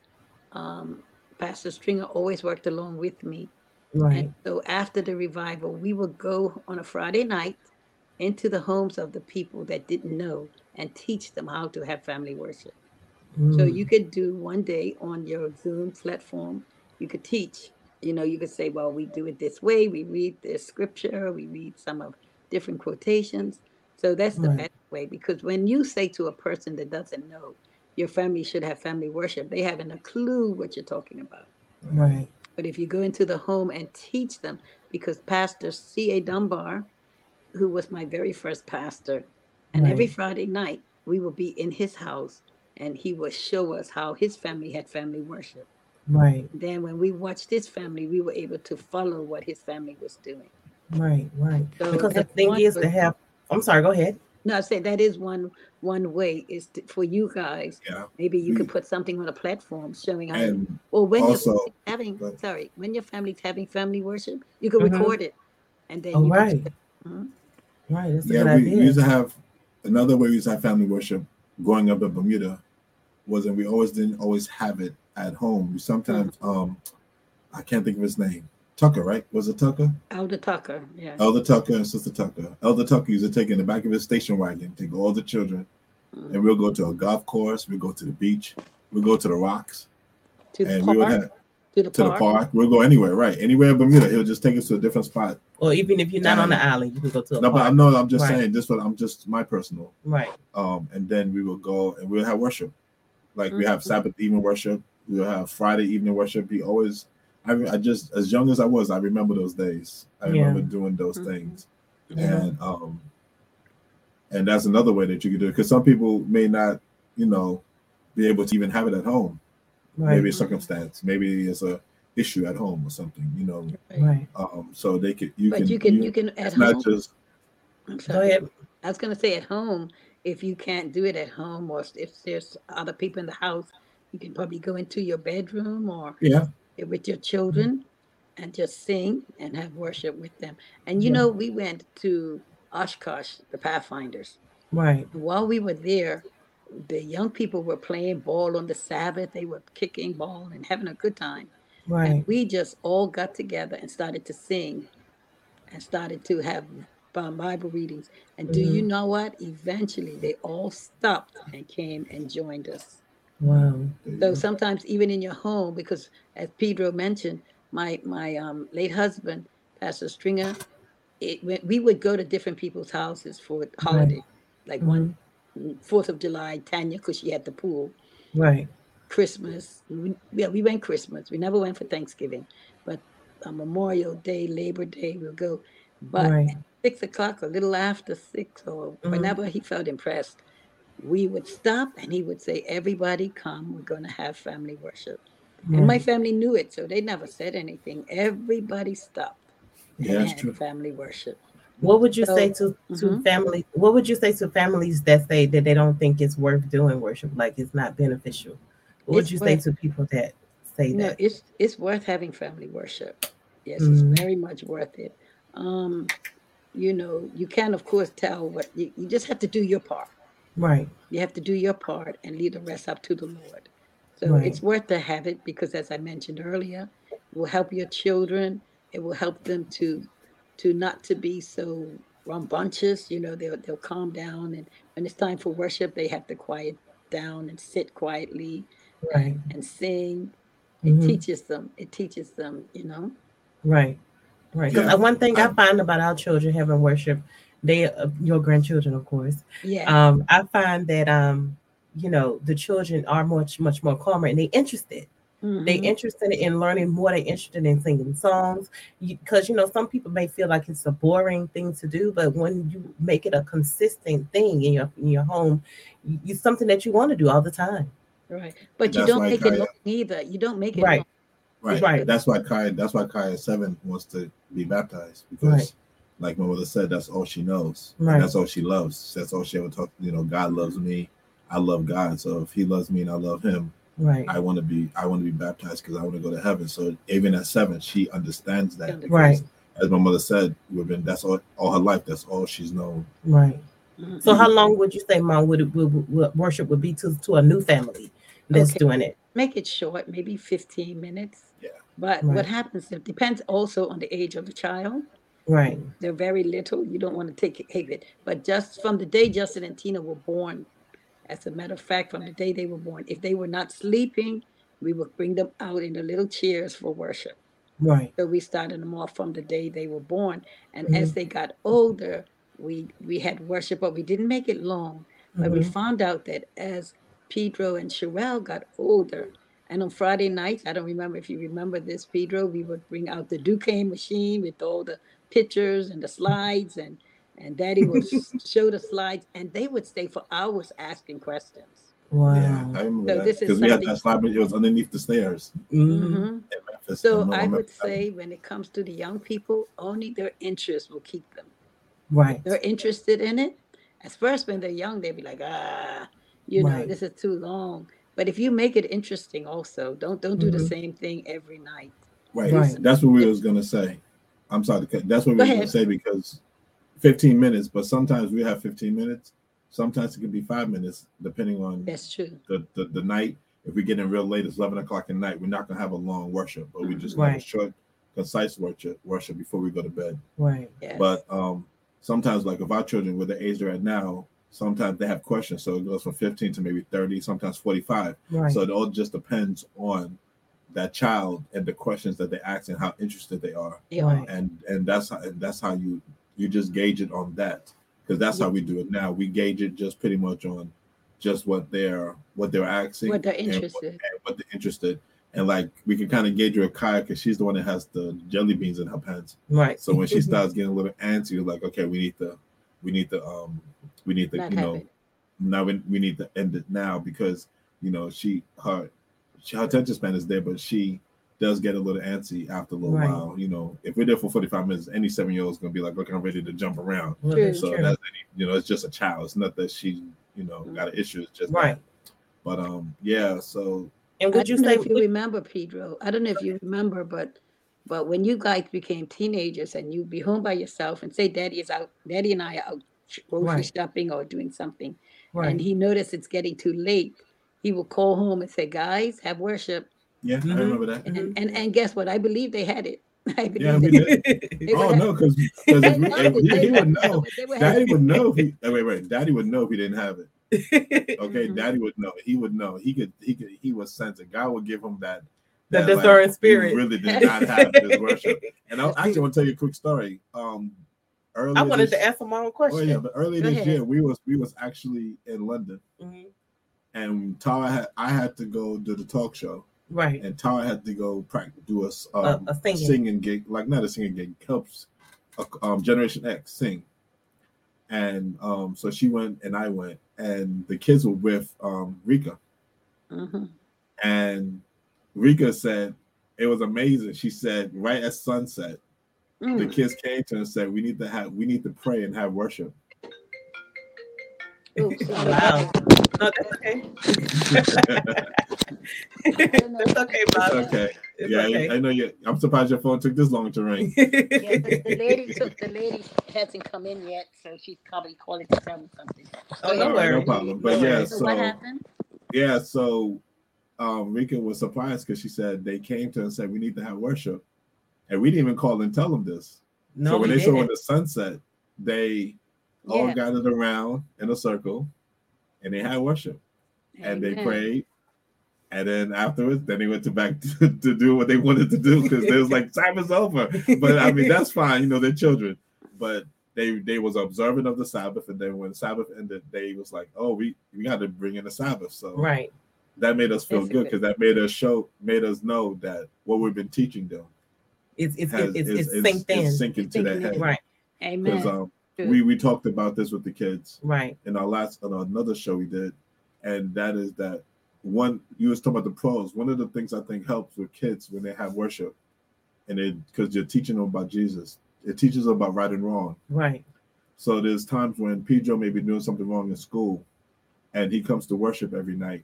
Um, Pastor Stringer always worked along with me, Right. and so after the revival, we would go on a Friday night into the homes of the people that didn't know and teach them how to have family worship. So Mm, you could do one day on your Zoom platform, you could teach. You know, you could say, well, we do it this way. We read this scripture, we read some of different quotations. So that's the Right. best way because when you say to a person that doesn't know, your family should have family worship, they haven't a clue what you're talking about. right. But if you go into the home and teach them, because Pastor C.A. Dunbar, who was my very first pastor, and every Friday night we will be in his house and he will show us how his family had family worship. Right. Then when we watched his family, we were able to follow what his family was doing. Right. Right. So Because the thing one is to have I'm sorry, go ahead. No, I said that is one one way is to, for you guys. Yeah. Maybe you could put something on a platform showing how. And Well, when Also- you're having, Go ahead. sorry, when your family's having family worship, you can Mhm. record it, and then Oh, you can right. share-. Right. That's a yeah, good we, we used to have another way we used to have family worship growing up in Bermuda was that we always didn't always have it at home. We sometimes um I can't think of his name. Tucker, right? Was it Tucker? Elder Tucker, yeah. Elder Tucker and Sister Tucker. Elder Tucker used to take in the back of his station wagon, take all the children, Mhm. and we'll go to a golf course, we'll go to the beach, we'll go to the rocks, To the and we would park, have to the to the park. park. We'll go anywhere, right? Anywhere in Bermuda. He'll just take us to a different spot. or even if you're not on the Dang. island, you can go to a No, but I park. know I'm just Right. saying this. What I'm just my personal. Right. Um, and then we will go and we'll have worship. Like we have Mhm. Sabbath evening worship. We'll have Friday evening worship. We always. I, I just as young as I was, I remember those days. I Yeah. remember doing those Mhm. things. Yeah. and um and that's another way that you could do it because some people may not you know be able to even have it at home Right. maybe a circumstance maybe it's a issue at home or something you know Right. um so they could you But can you can you can at it's not home. just I'm Go sorry. ahead. I was gonna say at home. If you can't do it at home, or if there's other people in the house, you can probably go into your bedroom or yeah with your children and just sing and have worship with them. And you Yeah. know, we went to Oshkosh, the Pathfinders. Right. While we were there, the young people were playing ball on the Sabbath. They were kicking ball and having a good time. Right. And we just all got together and started to sing and started to have Bible readings. And do you mm-hmm. know what? Eventually, they all stopped and came and joined us. Wow. So sometimes even in your home, because as Pedro mentioned, my my um, late husband, Pastor Stringer, it, we- we would go to different people's houses for holiday, like one Fourth of July, Tanya, because she had the pool. Right. Christmas. We, yeah, we went Christmas. We never went for Thanksgiving, but on Memorial Day, Labor Day, we'll go. But Right. at six o'clock, a little after six, or Mhm. whenever he felt impressed, we would stop and he would say, "Everybody, come. We're going to have family worship." And my family knew it, so they never said anything. Everybody stopped Yeah, that's true. family worship. What would you So- say to to Mhm. families? What would you say to families that say that they don't think it's worth doing worship, like it's not beneficial? What would It's you say to people that say No, that? it's it's worth having family worship. Yes, Mhm. it's very much worth it. Um, you know, you can of course tell what you, you just have to do your part. Right. You have to do your part and leave the rest up to the Lord. So Right. it's worth to have it because as I mentioned earlier, it will help your children. It will help them to to not to be so rambunctious. You know, they'll they'll calm down and when it's time for worship, they have to quiet down and sit quietly Right. and sing. It Mhm. teaches them. It teaches them, you know. Right. Right. Because Yeah. one thing I I- find about our children having worship, they uh, your grandchildren, of course. Yeah. Um, I find that um, you know, the children are much much more calmer and they interested. They Mhm. interested in learning more. They interested in singing songs because you know some people may feel like it's a boring thing to do, but when you make it a consistent thing in your in your home, you, it's something that you want to do all the time. right. But you don't make Kaya- it long either. You don't make it Right. long. Right. Right. That's why Kai. That's why Kai seven wants to be baptized because, Right. Like my mother said, that's all she knows. And Right. That's all she loves. That's all she ever talked. You know, God loves me. I love God. So if He loves me and I love Him, Right. I want to be. I want to be baptized because I want to go to heaven. So even at seven, she understands that. because, Right. As my mother said, we've been. That's all. All her life. That's all she's known. Right. Mhm. So how long would you say, Mom, would, it, would, would worship would be to, to a new family that's Okay. doing it? Make it short, maybe 15 minutes. Yeah. But Right. what happens, it depends also on the age of the child. Right. They're very little. You don't want to take it, take it. But just from the day Justin and Tina were born, as a matter of fact, from the day they were born, if they were not sleeping, we would bring them out in the little chairs for worship. Right. So we started them off from the day they were born. And Mm-hmm. as they got older, we we had worship, but we didn't make it long. But we Mhm. found out that as Pedro and Sherelle got older, and on Friday nights, I don't remember if you remember this, Pedro, we would bring out the Duquesne machine with all the pictures and the slides, and and Daddy would show the slides, and they would stay for hours asking questions. Wow. Yeah, I remember So that this is because we had that slide. but It was underneath the stairs. Mhm. Mhm. Memphis. So And I would say when it comes to the young people, only their interest will keep them. Right. they're interested in it. At first, when they're young, they'll be like, ah, you know, Right. this is too long. But if you make it interesting, also don't don't do the Mhm. same thing every night. Right. Right. That's what we was gonna say. I'm sorry. to cut- That's what we Go was gonna say because 15 minutes, but sometimes we have 15 minutes. Sometimes it can be five minutes, depending on That's true. the, the the night. If we get in real late, it's 11 o'clock at night. We're not gonna have a long worship, but we just gonna have a short, concise worship worship before we go to bed. Right. Yes. But um, sometimes, like if our children with the age they're at now, sometimes they have questions, so it goes from 15 to maybe 30, sometimes 45. Right. So it all just depends on that child and the questions that they ask and how interested they are, Yeah. And and that's how and that's how you you just gauge it on that because that's how we do it now. We gauge it just pretty much on just what they're what they're asking, what they're and what- interested. and what they're interested. And like we can kind of gauge her Kaya because she's the one that has the jelly beans in her pants. Right. So when she starts getting a little antsy, you're like, okay, we need to, we need to, um, we need to, Not you have know, it. now we, we need to end it now because you know she her she, her attention span is there, but she does get a little antsy after a little Right. while. You know, if we're there for 45 minutes, any seven year old is gonna be like, okay, I'm ready to jump around. True. So true. that's you know, it's just a child. It's not that she, you know, got an issue. It's just that. Right. But um, yeah. So And I would you don't know say if you remember, Pedro. I don't know if you remember, but But when you guys became teenagers and you'd be home by yourself and say daddy is out, daddy and I are out grocery Right. shopping or doing something, Right. and he noticed it's getting too late, he would call home and say, guys, have worship. Yeah, Mhm. I remember that. And, and and guess what? I believe they had it. I believe Yeah, we did. Oh no, because because They if we, know if it. he, he would know know. it. They would Daddy would know. If he, wait, wait. Daddy would know if he didn't have it. Okay, Mhm. Daddy would know. He would know. He could. He could. He was sense it. God would give him that. The that, like, discerning he spirit. really did not have this worship. And I actually want to tell you a quick story. Um, earlier I wanted this, to answer my own question. Oh question. yeah, but earlier Go this ahead. year we was we was actually in London, Mhm. And Tara had I had to go do the talk show, Right. and Tara had to go practice do a, s- A- um, a singing. singing gig, like not a singing gig, helps uh, um, Generation X sing, and um, so she went and I went, and the kids were with um, Rika, Mhm. and Rika said it was amazing. She said right at sunset, the Mm. kids came to her and said, "We need to have, we need to pray and have worship." Ooh. Wow. No, that's okay. it's okay, Bob. It's okay. It's yeah, okay. I, I know you. I'm surprised your phone took this long to ring. Yeah, the, the lady took the lady hasn't come in yet, so she's probably calling to tell me something. Oh, no All right, no problem. But No yeah. So, so what happened? yeah, so um, Rika was surprised because she said they came to her and said we need to have worship, and we didn't even call and tell them this. No, so when they saw didn't. the sunset, they all gathered around in a circle, and they had worship, and they prayed. And then afterwards, then they went to back to, to do what they wanted to do because they was like time is over. But I mean that's fine, you know, they're children. But they they was observant of the Sabbath, and then when Sabbath ended, they was like, oh, we we got to bring in the Sabbath. So Right. that made us feel That's good good. because that made us show made us know that what we've been teaching them It's it's has, it's, is, it's is- synced in. is sinking to their Sinking in. head. Right. Because Amen. um, We we talked about this with the kids Right. in our last on another show we did, and that is that one you was talking about the pros. One of the things I think helps with kids when they have worship, and it because you're teaching them about Jesus, it teaches them about right and wrong. Right. So there's times when Pedro may be doing something wrong in school, and he comes to worship every night,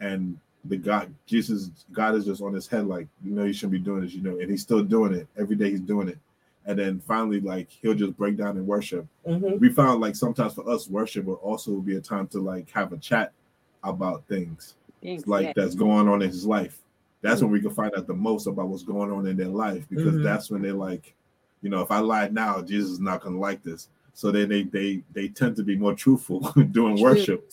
and the God Jesus God is just on his head like you know you shouldn't be doing this, you know, and he's still doing it every day. He's doing it, and then finally like he'll just break down and worship hmm we found like sometimes for us worship will also be a time to like have a chat about things Thanks, like yeah. that's going on in his life that's when we can find out the most about what's going on in their life because Mhm. that's when they're like you know if i lie now jesus is not going to like this so then they they they tend to be more truthful doing True. worship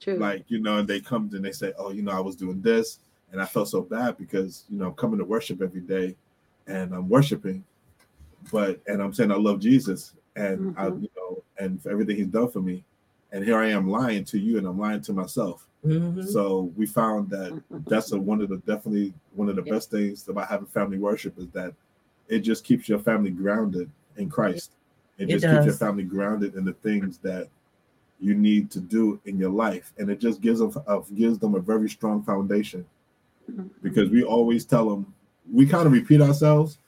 True. like you know and they come and they say oh you know i was doing this and i felt so bad because you know i'm coming to worship every day and i'm worshiping but and i'm saying i love jesus and i Mhm. you know and for everything he's done for me and here i am lying to you and i'm lying to myself hmm so we found that Mhm. that's a, one of the definitely one of the Yeah. best things about having family worship is that it just keeps your family grounded in christ it It just keeps your family grounded in the things that you need to do in your life and it just gives them uh, gives them a very strong foundation Mhm. because we always tell them we kind of repeat ourselves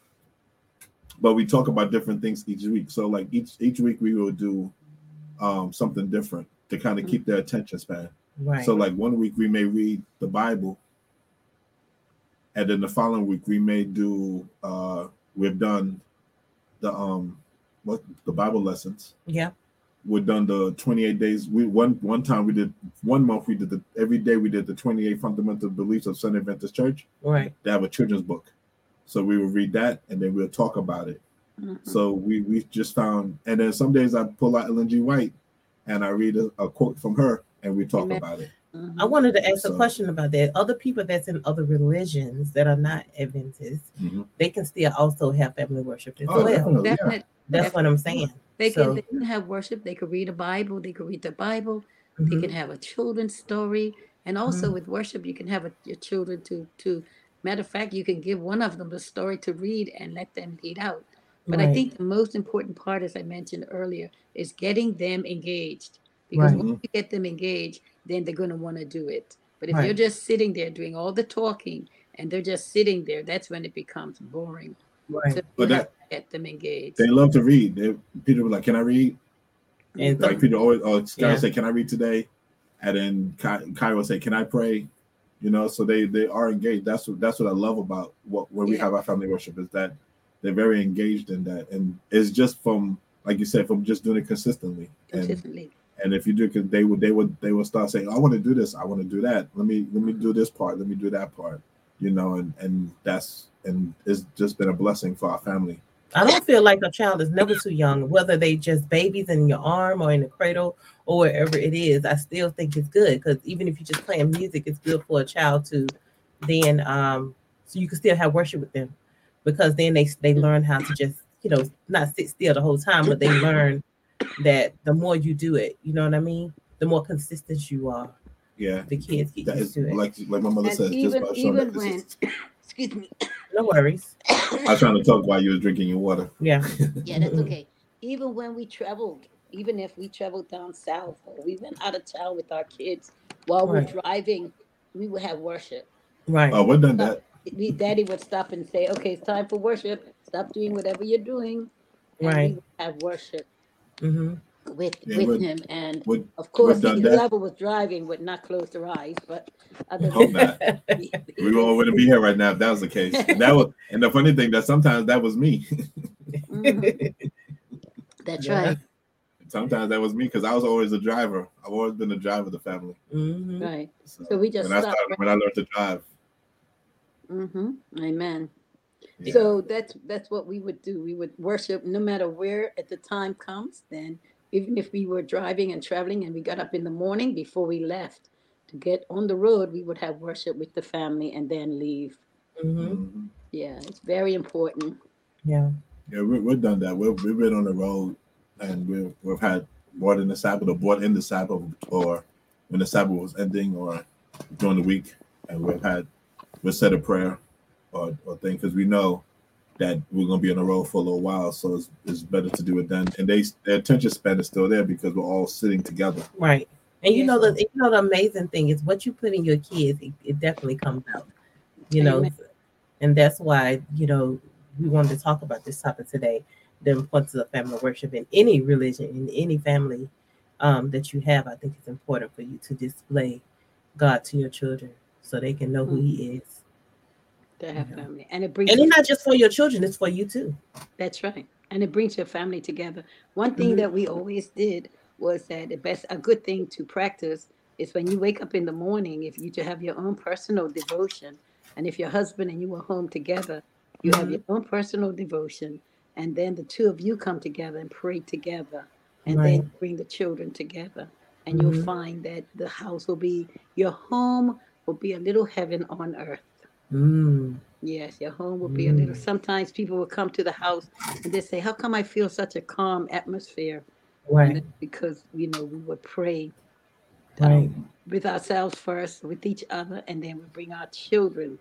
but we talk about different things each week. So like each each week we will do um something different to kind of keep their attention span. Right. so like one week we may read the bible and then the following week we may do uh we've done the um what the bible lessons. Yeah. we've done the 28 days. We one one time we did one month we did the every day we did the 28 fundamental beliefs of Seventh-day Adventist Church. Right. they have a children's book so we will read that and then we'll talk about it Mhm. so we we just found and then some days I pull out Ellen G White and I read a, a quote from her and we talk Amen. about it Mhm. I wanted to ask a question about that. Other people that's in other religions that are not Adventists, Mhm. they can still also have family worship as Oh, well. definitely. yeah. Definite- That's what I'm saying. They So- can, they can have worship. They could read a Bible. They could read the Bible. They Mhm. can have a children's story, and also Mhm. with worship, you can have a, your children to to. Matter of fact, you can give one of them the story to read and let them read out. But I think the most important part, as I mentioned earlier, is getting them engaged. Because Right. once you get them engaged, then they're going to want to do it. But if you're just sitting there doing all the talking and they're just sitting there, that's when it becomes boring. right. So But have to get them engaged. They love to read. They, Peter was like, "Can I read?" And Like Peter always, uh, or Sky Yeah. say, "Can I read today?" And then Ky- Kai will say, "Can I pray?" You know, so they they are engaged. That's what that's what I love about what when we Yeah. have our family worship is that they're very engaged in that, and it's just from like you said, from just doing it consistently. And consistently. and if you do, because they would they would they would start saying, "I want to do this, I want to do that. Let me let me do this part, let me do that part," you know, and and that's and it's just been a blessing for our family. I don't feel like a child is never too young, whether they just babies in your arm or in the cradle or wherever it is. I still think it's good because even if you're just playing music, it's good for a child to then um so you can still have worship with them because then they they learn how to just you know not sit still the whole time, but they learn that the more you do it, you know what I mean, the more consistent you are. Yeah, The kids get that used is to it. like like my mother And says. just even by showing even when, excuse me, no worries. I was trying to talk while you were drinking your water. Yeah. yeah, that's okay. Even when we traveled, even if we traveled down south or we went out of town with our kids while Right. we're driving, we would have worship. Right. Oh, we've done that. We, Daddy would stop and say, "Okay, it's time for worship. Stop doing whatever you're doing." And Right. We have worship hmm with Yeah, with him, and We of course, done he, that. whoever was driving would not close their eyes. But other than that, We all wouldn't be here right now if that was the case. And that was and the funny thing that sometimes that was me. Mhm, that's Yeah. right, sometimes that was me because I was always a driver. I've always been a driver of the family. hmm right. So, So we just when I stopped started, when I learned to drive. Mm-hmm. Amen. Yeah. So that's that's what we would do. We would worship no matter where at the time comes. Then even if we were driving and traveling and we got up in the morning before we left to get on the road, we would have worship with the family and then leave. hmm Mhm. Yeah, it's very important. Yeah. Yeah, we, we've done that. We've, we've been on the road and we've, we've had bought in the Sabbath or bought in the Sabbath or when the Sabbath was ending or during the week. And we've had, we've said a prayer or, or thing because we know that we're going to be on the road for a little while. So it's, it's better to do it then. And they their attention span is still there because we're all sitting together. Right. And you know the you know the amazing thing is what you put in your kids, it, it definitely comes out. You know, and that's why you know we wanted to talk about this topic today, the importance of family worship in any religion, in any family um, that you have. I think it's important for you to display God to your children so they can know who He is. To have family, and it brings And it's not just for your children; it's for you too. That's right. And it brings your family together. One thing Mhm. that we always did was that the best, a good thing to practice is when you wake up in the morning, if you to have your own personal devotion, and if your husband and you are home together, you have your own personal devotion, and then the two of you come together and pray together, and Right. then bring the children together. And you'll Mhm. find that the house will be, your home will be a little heaven on earth. Mm, Yes, your home will be a little. Mm. Sometimes people will come to the house and they say, "How come I feel such a calm atmosphere?" Right, because you know we would pray right, um, with ourselves first, with each other, and then we bring our children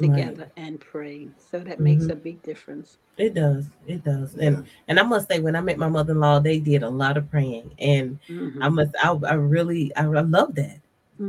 Right. together and pray. So that makes Mhm. a big difference. it does, it does. And Yeah. and I must say, when I met my mother-in-law, they did a lot of praying, and Mhm, I must, I, I really, I, I love that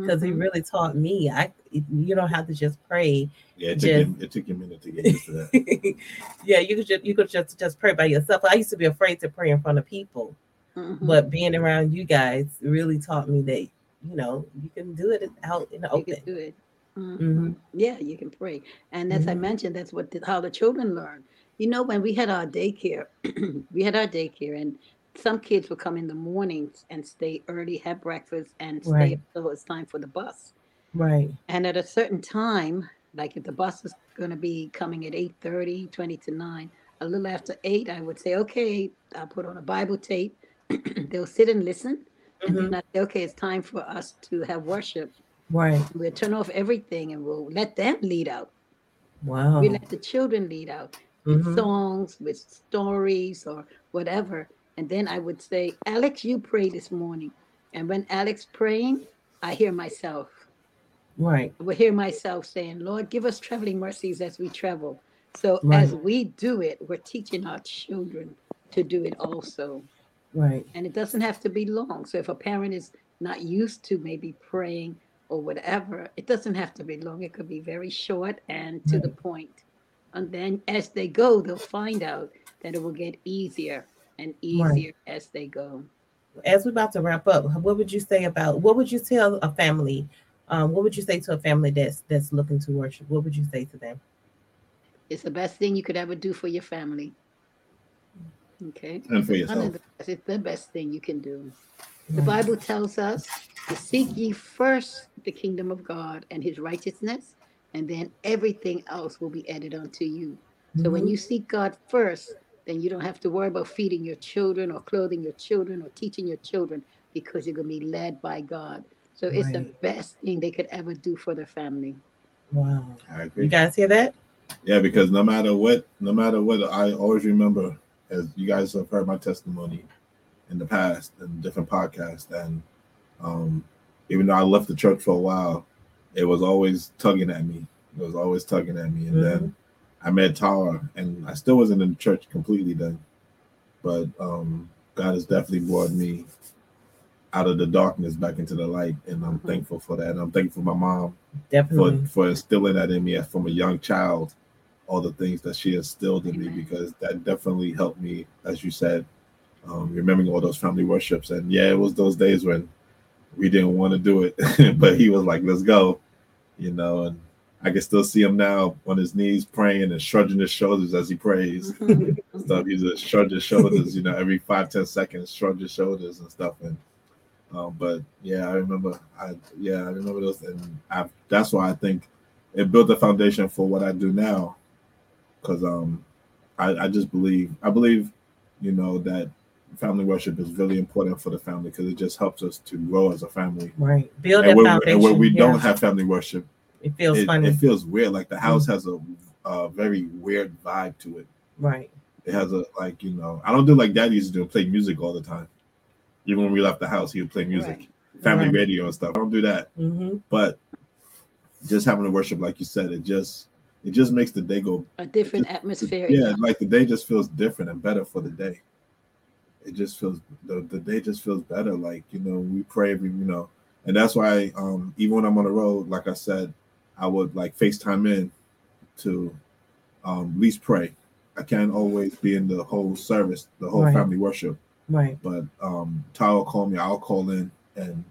because he mhm. really taught me. I, you don't have to just pray. Yeah, it took, Just- you, it took you a minute to get used to that. yeah, you could just, you could just, just pray by yourself. I used to be afraid to pray in front of people, Mhm. but being around you guys really taught me that you know you can do it out in the you open. can do it. Mhm. Mhm. Yeah, you can pray, and as I Mhm. mentioned, that's what the, how the children learn. You know, when we had our daycare, we had our daycare, and some kids would come in the mornings and stay early, have breakfast, and stay Right. until it's time for the bus. Right, And at a certain time, like if the bus is going to be coming at 8.30, 20 to 9, a little after 8, I would say, okay, I'll put on a Bible tape. They'll sit and listen. And then I say, okay, it's time for us to have worship. right. We'll turn off everything and we'll let them lead out. Wow. We let the children lead out with Mhm. songs, with stories, or whatever. And then I would say, Alex, you pray this morning. And when Alex praying, I hear myself. Right, I will hear myself saying, Lord, give us traveling mercies as we travel. So Right. as we do it, we're teaching our children to do it also. right, And it doesn't have to be long. So if a parent is not used to maybe praying or whatever, it doesn't have to be long. It could be very short and to the point. And then as they go, they'll find out that it will get easier and easier as they go. as we're about to wrap up, what would you say about what would you tell a family? Um, what would you say to a family that's that's looking to worship? What would you say to them? It's the best thing you could ever do for your family. Okay. And for None yourself. the best. It's the best thing you can do. The Bible tells us to seek ye first the kingdom of God and his righteousness, and then everything else will be added unto you. So when Mhm. you seek God first, then you don't have to worry about feeding your children or clothing your children or teaching your children because you're going to be led by God. So it's the best thing they could ever do for their family. Wow. I agree. You guys hear that? Yeah, because no matter what, no matter what, I always remember, as you guys have heard my testimony in the past in different podcasts, and um, even though I left the church for a while, it was always tugging at me. It was always tugging at me, and then I met Tara, and I still wasn't in the church completely then, but um, God has definitely brought me out of the darkness back into the light, and I'm Mhm. thankful for that. And I'm thankful for my mom Definitely. for for instilling that in me from a young child all the things that she instilled in me because that definitely helped me as you said um, remembering all those family worships and yeah it was those days when we didn't want to do it but he was like let's go you know and i can still see him now on his knees praying and shrugging his shoulders as he prays stuff. He's a shrug his shoulders, you know, every five ten seconds, shrug his shoulders and stuff. And um, but yeah, I remember. I yeah, I remember those, and I that's why I think it built the foundation for what I do now. Because um, I I just believe I believe, you know, that family worship is really important for the family because it just helps us to grow as a family. Right. Build And that when, foundation. and when we yeah. don't have family worship, it feels it, funny. it feels weird. Like the house has a, a very weird vibe to it. right. It has a like you know I don't do like Daddy used to do play music all the time. Even when we left the house, he would play music, Right. family Right. radio and stuff. I don't do that, hmm but just having to worship, like you said, it just it just makes the day go. A different atmosphere. Yeah, like the day just feels different and better for the day. It just feels the, the day just feels better. Like you know we pray every you know, and that's why um even when I'm on the road, like I said, I would like FaceTime in to um at least pray. I can't always be in the whole service, the whole Right. family worship Right. but um Ty will call me, I'll call in and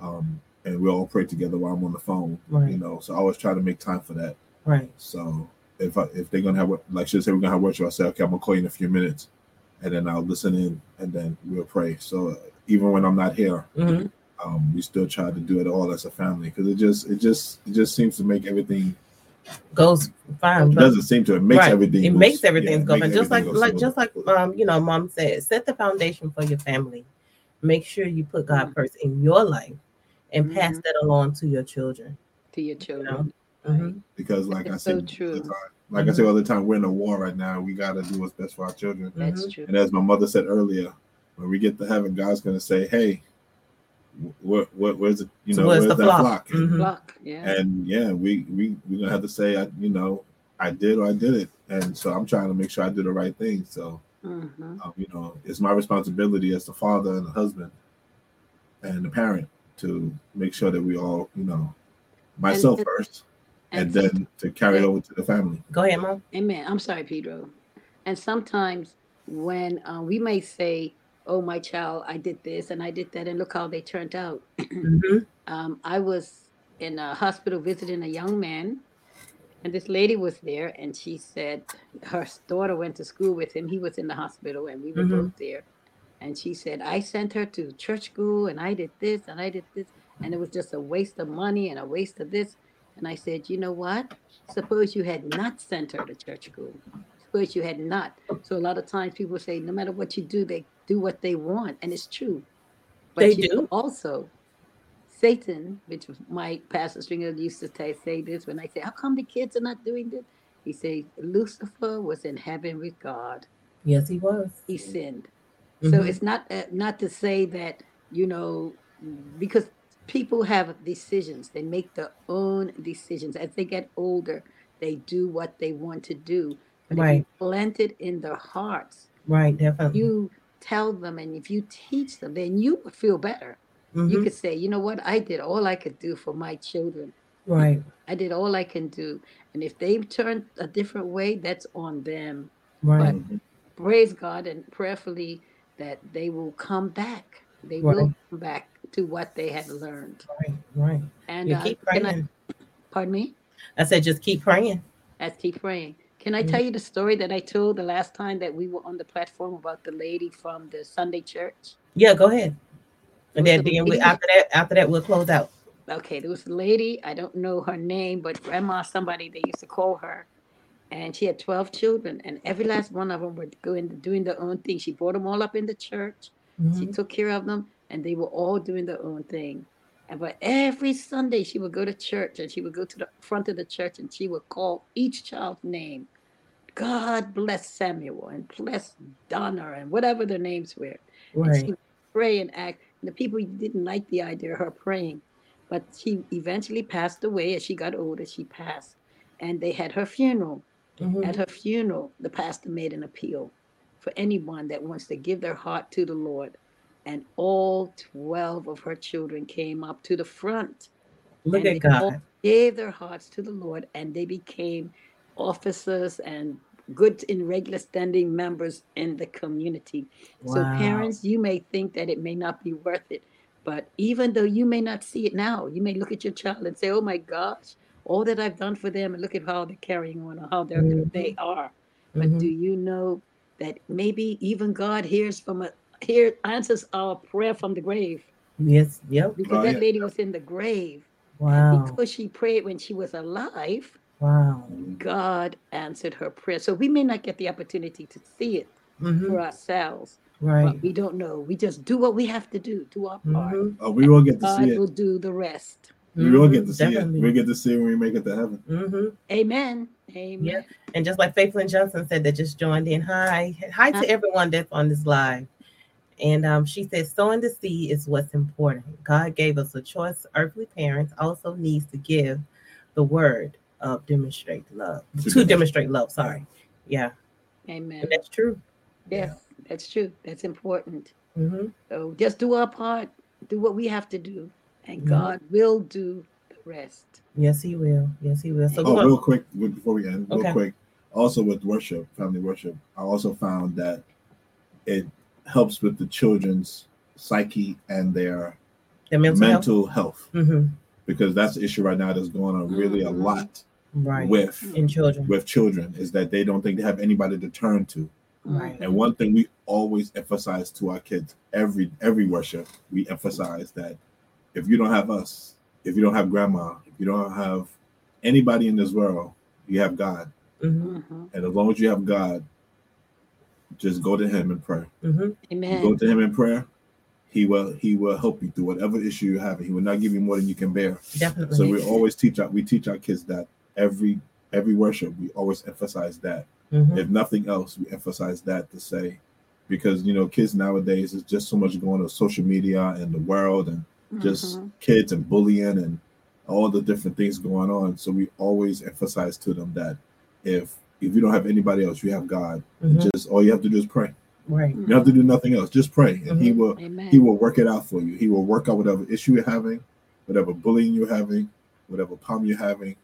um and we'll all pray together while I'm on the phone. Right. You know, so I always try to make time for that. Right. So if I, if they're gonna have like she said we're gonna have worship, I say, okay, I'm gonna call you in a few minutes and then I'll listen in and then we'll pray. So even when I'm not here, hmm um, we still try to do it all as a family because it just it just it just seems to make everything Goes fine. it doesn't seem to it makes right. everything It go- makes everything yeah, go fine. Just like like just like um you know, mom said, set the foundation for your family. Make sure you put God Mhm. first in your life and pass Mhm. that along to your children. To your children. Mhm. because like I It's so said, true. all the time, like I say all the time, we're in a war right now. We got to do what's best for our children. That's Mhm. true. And as my mother said earlier, when we get to heaven, God's going to say, "Hey, where, where, where's it? You So know, where's where's, the that flock? flock?" Mhm. Block. Yeah. And yeah, we we we're gonna have to say, I, you know, I did or I did it, and so I'm trying to make sure I do the right thing. So Mhm. um, you know, it's my responsibility as the father and the husband and the parent to make sure that we all, you know, myself And- first, and, and then to carry it yeah. over to the family. Go ahead, mom. Amen. I'm sorry, Pedro. And sometimes when uh, we may say, "Oh, my child, I did this and I did that, and look how they turned out." hmm um, I was in a hospital visiting a young man, and this lady was there, and she said her daughter went to school with him. He was in the hospital, and we were Mhm. both there. And she said, I sent her to church school, and I did this, and I did this, and it was just a waste of money and a waste of this. And I said, You know what? Suppose you had not sent her to church school. Suppose you had not. So a lot of times people say, No matter what you do, they do what they want, and it's true. They you do. also, Satan, which my pastor Stringer used to say, say this when I say, How come the kids are not doing this? He said, Lucifer was in heaven with God. Yes, he was. He sinned. So Mhm. it's not uh, not to say that, you know, because people have decisions. They make their own decisions. As they get older, they do what they want to do. But if you Right. plant it in their hearts, Right, definitely. you tell them and if you teach them, then you would feel better. You Mhm. could say, you know what, I did all I could do for my children. Right, I did all I can do. And if they've turned a different way, that's on them. right, Praise God and prayerfully that they will come back. They Right. will come back to what they had learned. right, right. And You uh, keep can I- praying. pardon me? I said, just keep praying. Let's keep praying. Can I Mm. tell you the story that I told the last time that we were on the platform about the lady from the Sunday church? Yeah, go ahead. And then, the we, after that, after that, we'll close out. Okay, there was a lady, I don't know her name, but grandma, somebody they used to call her. And she had 12 children, and every last one of them were going doing their own thing. She brought them all up in the church. She Mhm. took care of them, and they were all doing their own thing. And but every Sunday she would go to church and she would go to the front of the church and she would call each child's name. God bless Samuel and bless Donna and whatever their names were. And Right. she would pray and act. And the people didn't like the idea of her praying. But she eventually passed away as she got older. She passed. And they had her funeral. Mhm. At her funeral, the pastor made an appeal for anyone that wants to give their heart to the Lord. And all 12 of her children came up to the front Look and at they all God. gave their hearts to the Lord and they became officers and good in regular standing members in the community. So, parents, you may think that it may not be worth it, but even though you may not see it now, you may look at your child and say, Oh my gosh, all that I've done for them, and look at how they're carrying on or how they're, Mhm. they are. But Mhm. do you know that maybe even God hears from a here answers our prayer from the grave Yes. Yep. because Oh, that yeah. lady was in the grave Wow. because she prayed when she was alive Wow. god answered her prayer so we may not get the opportunity to see it hmm for ourselves Right. but we don't know we just do what we have to do do our part Mhm. Uh, we will get to god see it. will do the rest We will get to see Definitely. it. We get to see it when we make it to heaven. hmm amen amen Yeah. And just like Faithful and Johnson said that just joined in. Hi. Hi Hi. to everyone that's on this live. And um, she said, sowing the seed is what's important. God gave us a choice. Earthly parents also needs to give the word of demonstrate love. To To, demonstrate. demonstrate love. Sorry. Yeah. amen And that's true. yes that's true that's important hmm so just do our part do what we have to do and Mhm. god will do the rest Yes, he will. Yes, he will. So Oh, real quick before we end, real Okay. quick. Also with worship, family worship, I also found that it helps with the children's psyche and their the mental, mental, health. health. hmm because that's the issue right now that's going on really a Mhm. lot Right. with in children. with children is that they don't think they have anybody to turn to. Right. And one thing we always emphasize to our kids every every worship, we emphasize that if you don't have us, if you don't have grandma, if you don't have anybody in this world, you have God. hmm Mhm. And as long as you have God, just go to Him and pray. hmm You amen go to Him in prayer. He will He will help you through whatever issue you have. He will not give you more than you can bear. Definitely. So we always teach our we teach our kids that every every worship we always emphasize that. Mhm. If nothing else, we emphasize that to say because you know kids nowadays is just so much going on social media and the world and just Mhm. kids and bullying and all the different things going on. So we always emphasize to them that if if you don't have anybody else, you have God. And Mhm. just all you have to do is pray. Right. You have to do nothing else. Just pray, and He Mhm. will amen he will work it out for you. He will work out whatever issue you're having, whatever bullying you're having, whatever problem you're having.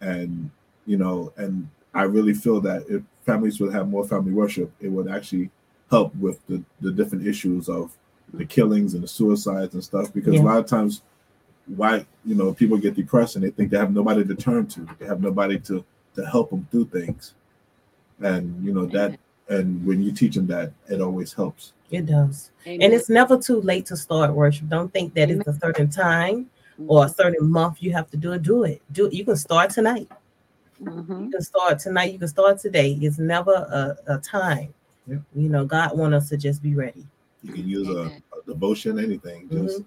And, you know, and I really feel that if families would have more family worship, it would actually help with the, the different issues of the killings and the suicides and stuff. Because Yeah. a lot of times, why, you know, people get depressed and they think they have nobody to turn to, they have nobody to, to help them do things. And, you know, that, and when you teach them that, it always helps. It does. Amen. And it's never too late to start worship. Don't think that it's a certain time or a certain month you have to do it. Do it. Do it. You can start tonight. Mhm. You can start tonight. You can start today. It's never a, a time. Yeah. You know, God want us to just be ready. You can use a, a devotion, anything, just Mhm.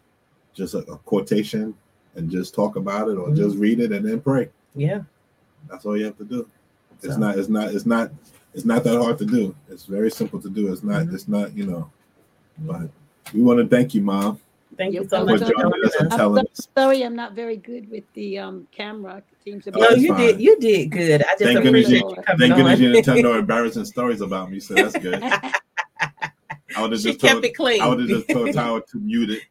just a, a quotation, and just talk about it, or Mhm. just read it and then pray. Yeah. That's all you have to do. It's So- not. It's not. It's not. It's not that hard to do. It's very simple to do. It's not. Mhm. It's not. You know. But we want to thank you, Mom, Thank you so for much welcome. for joining us and joining us. telling us. Sorry, I'm not very good with the um camera. It seems to be Oh, No, you fine. did. You did good. I just Thank goodness you. you coming Thank goodness you didn't tell no embarrassing stories about me. So that's good. I would have she just kept told. it clean. I would have just told Tyler to mute it.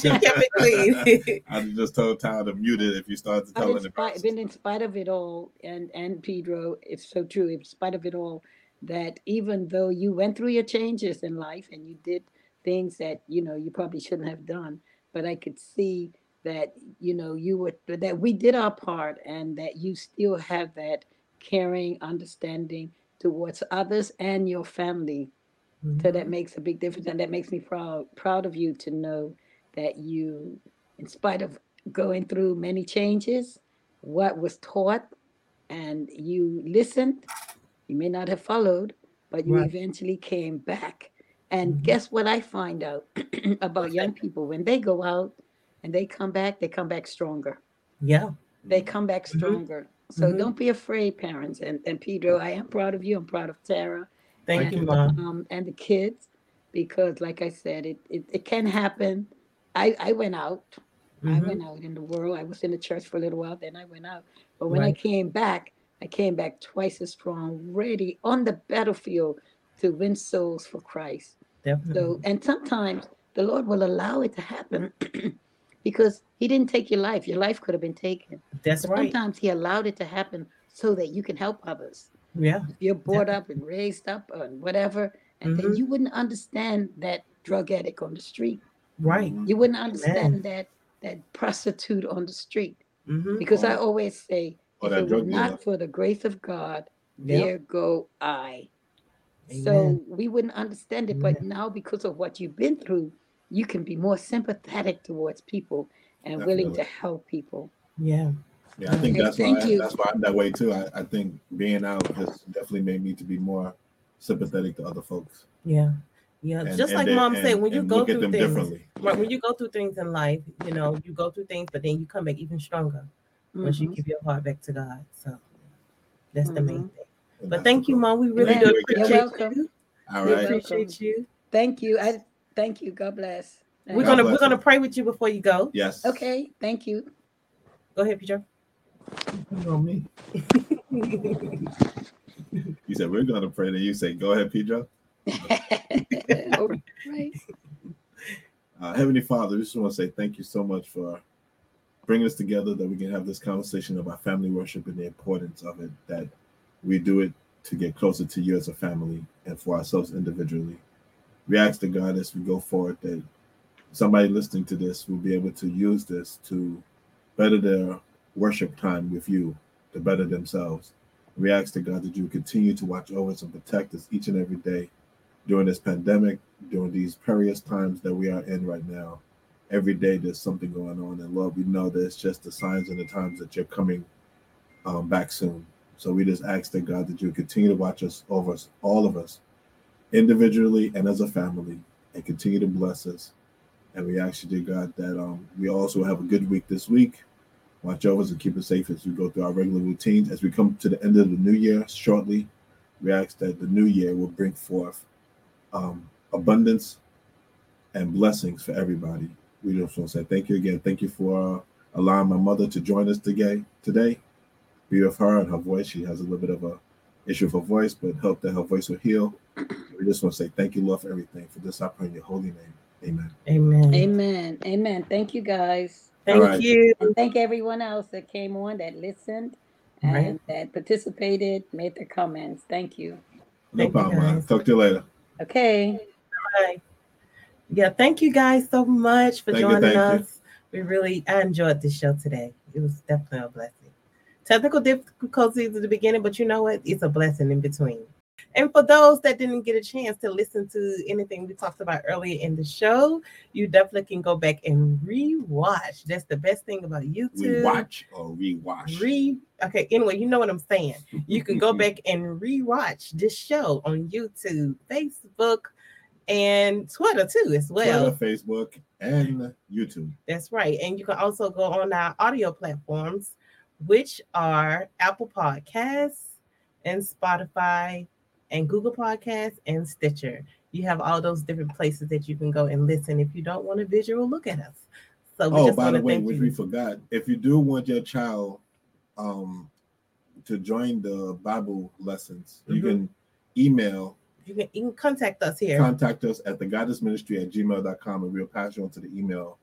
she kept it clean. I'd have just told Tyler to mute it if you started But telling in spite, embarrassing but in spite of it all, and and Pedro, it's so true. In spite of it all, that even though you went through your changes in life and you did things that you know you probably shouldn't have done, but I could see that you know you were that we did our part and that you still have that caring, understanding towards others and your family. Mhm. So that makes a big difference, and that makes me proud proud of you to know that you, in spite of going through many changes, what was taught, and you listened. You may not have followed, but you Right. eventually came back. And Mhm. guess what I find out about young people when they go out and they come back, they come back stronger. Yeah. They come back Mhm. stronger. So Mhm. don't be afraid, parents. And and Pedro, I am proud of you. I'm proud of Tara Thank Thank you. Mom. um, and the kids because like i said it, it, it can happen i i went out i Mhm. went out in the world i was in the church for a little while then i went out but when i came back i came back twice as strong ready on the battlefield to win souls for christ Definitely. so and sometimes the lord will allow it to happen because he didn't take your life your life could have been taken That's But right. sometimes he allowed it to happen so that you can help others Yeah. you're brought up and raised up and whatever, and then Mhm. you wouldn't understand that drug addict on the street. Right. You wouldn't understand that that prostitute on the street. Mm-hmm. Because I always say, or if that it were drug dealer. not for the grace of God, Yep. there go I. Amen. So we wouldn't understand it, but now because of what you've been through, you can be more sympathetic towards people and willing to help people. Yeah. Yeah, I think Okay, that's why you. that's why I'm that way too. I, I think being out has definitely made me to be more sympathetic to other folks. Yeah. Yeah. And- Just and like then- mom said, when you go through them things, differently. right, when you go through things in life, you know, you go through things, but then you come back even stronger once you Mhm. give your heart back to God. So that's the main Mhm. thing. But thank you, mom. We really Amen. do You're appreciate welcome. you. All You're right. welcome. Appreciate you. Thank you. I thank you. God bless. We're God gonna bless we're gonna pray with you before you go. Yes. Okay, thank you. Go ahead, Pedro. You know me. You said we're gonna pray. Then you say, "Go ahead, Pedro." All right. Uh, Heavenly Father, we just want to say thank you so much for bringing us together that we can have this conversation about family worship and the importance of it. That we do it to get closer to you as a family and for ourselves individually. We ask the God as we go forward that somebody listening to this will be able to use this to better their worship time with you, to better themselves. We ask the God that you continue to watch over us and protect us each and every day during this pandemic, during these perilous times that we are in right now. Every day there's something going on, and Lord, we know that it's just the signs and the times that you're coming um, back soon. So we just ask that God that you continue to watch us over us, all of us, individually and as a family, and continue to bless us. And we ask you, dear God, that um, we also have a good week this week. Watch over us and keep us safe as we go through our regular routines. As we come to the end of the new year shortly, we ask that the new year will bring forth um, abundance and blessings for everybody. We just want to say thank you again. Thank you for uh, allowing my mother to join us today. Today, be with her and her voice. She has a little bit of a issue with her voice, but hope that her voice will heal. We just want to say thank you, Lord, for everything. For this, I pray in your holy name. Amen. Amen. Amen. Amen. Thank you guys. Thank All right. you. And thank everyone else that came on, that listened, and Right. that participated, made their comments. Thank you. No Thank problem. man. guys. Talk to you later. Okay. Bye. Yeah, thank you guys so much for Thank joining you. us. We really I enjoyed the show today. It was definitely a blessing. Technical difficulties at the beginning, but you know what? It's a blessing in between. And for those that didn't get a chance to listen to anything we talked about earlier in the show, you definitely can go back and re-watch. That's the best thing about YouTube. We watch or rewatch. Re okay, anyway, you know what I'm saying. You can go back and re-watch this show on YouTube, Facebook, and Twitter too, as well. Twitter, Facebook, and YouTube. That's right. And you can also go on our audio platforms, which are Apple Podcasts and Spotify and Google Podcasts and Stitcher. You have all those different places that you can go and listen if you don't want a visual look at us. So we Oh, just by the way, which you. we forgot, if you do want your child um, to join the Bible lessons, you Mhm. can email, You can, you can contact us here. contact us at the goddess ministry at gmail.com and we'll pass you on to the email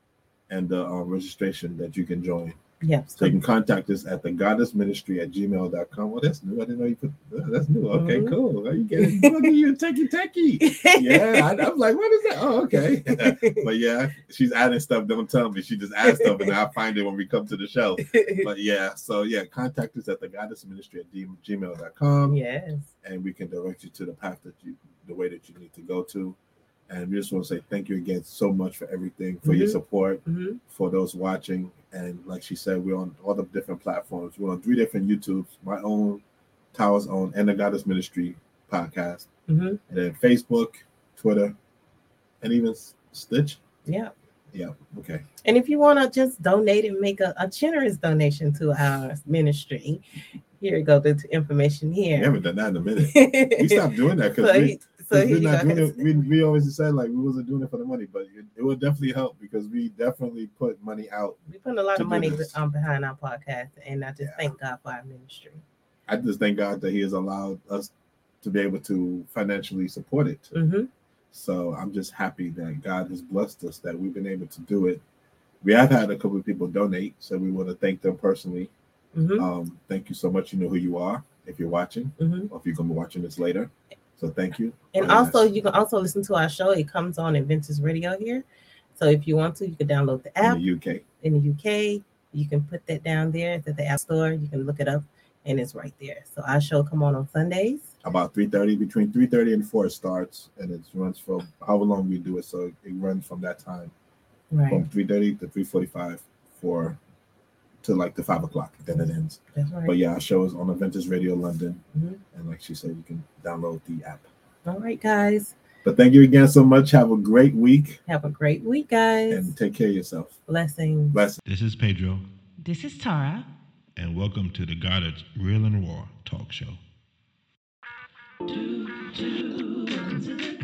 and the uh, registration that you can join. So So, you can contact us at the goddess ministry at gmail.com. Well, that's new. I didn't know you put uh, that's new. Okay, Mhm. cool. Are you getting look at you techie techie? Yeah, I, I'm like, what is that? Oh, okay. but yeah, she's adding stuff. Don't tell me. She just adds stuff, and I'll find it when we come to the show. But yeah, so yeah, contact us at the goddess ministry at gmail.com yes. and we can direct you to the path that you the way that you need to go to. And we just want to say thank you again so much for everything, for your Mhm. support, hmm for those watching. And like she said, we're on all the different platforms. We're on three different YouTubes, my own, Tower's own, and the Goddess Ministry podcast. hmm And then Facebook, Twitter, and even Stitch. Yeah. Yeah. Okay. And if you want to just donate and make a, a generous donation to our ministry, here you go. The information here. We haven't done that in a minute. We stopped doing that because so, we, so we're not doing it. We, we always said like we wasn't doing it for the money, but it, it would definitely help because we definitely put money out. We put a lot of money um, behind our podcast, and I just Yeah. thank God for our ministry. I just thank God that He has allowed us to be able to financially support it. hmm So I'm just happy that God has blessed us that we've been able to do it. We have had a couple of people donate, so we want to thank them personally. hmm Um, thank you so much. You know who you are if you're watching, hmm or if you're gonna be watching this later. So thank you. And Very also, nice. you can also listen to our show. It comes on Adventist Radio here. So if you want to, you can download the app in the UK. in the UK. You can put that down there at the App Store. You can look it up, and it's right there. So our show come on on Sundays. about 3.30 between 3.30 and 4 it starts and it runs for however long we do it so it runs from that time Right. from 3.30 to 3.45 for to like the 5 o'clock then it ends That's right. but yeah our show is on Adventist radio london Mhm. and like she said you can download the app All right, guys. but thank you again so much have a great week Have a great week, guys. and take care of yourself Blessings. bless This is Pedro, This is Tara. and welcome to the Goddard's Real and Raw Talk Show. To the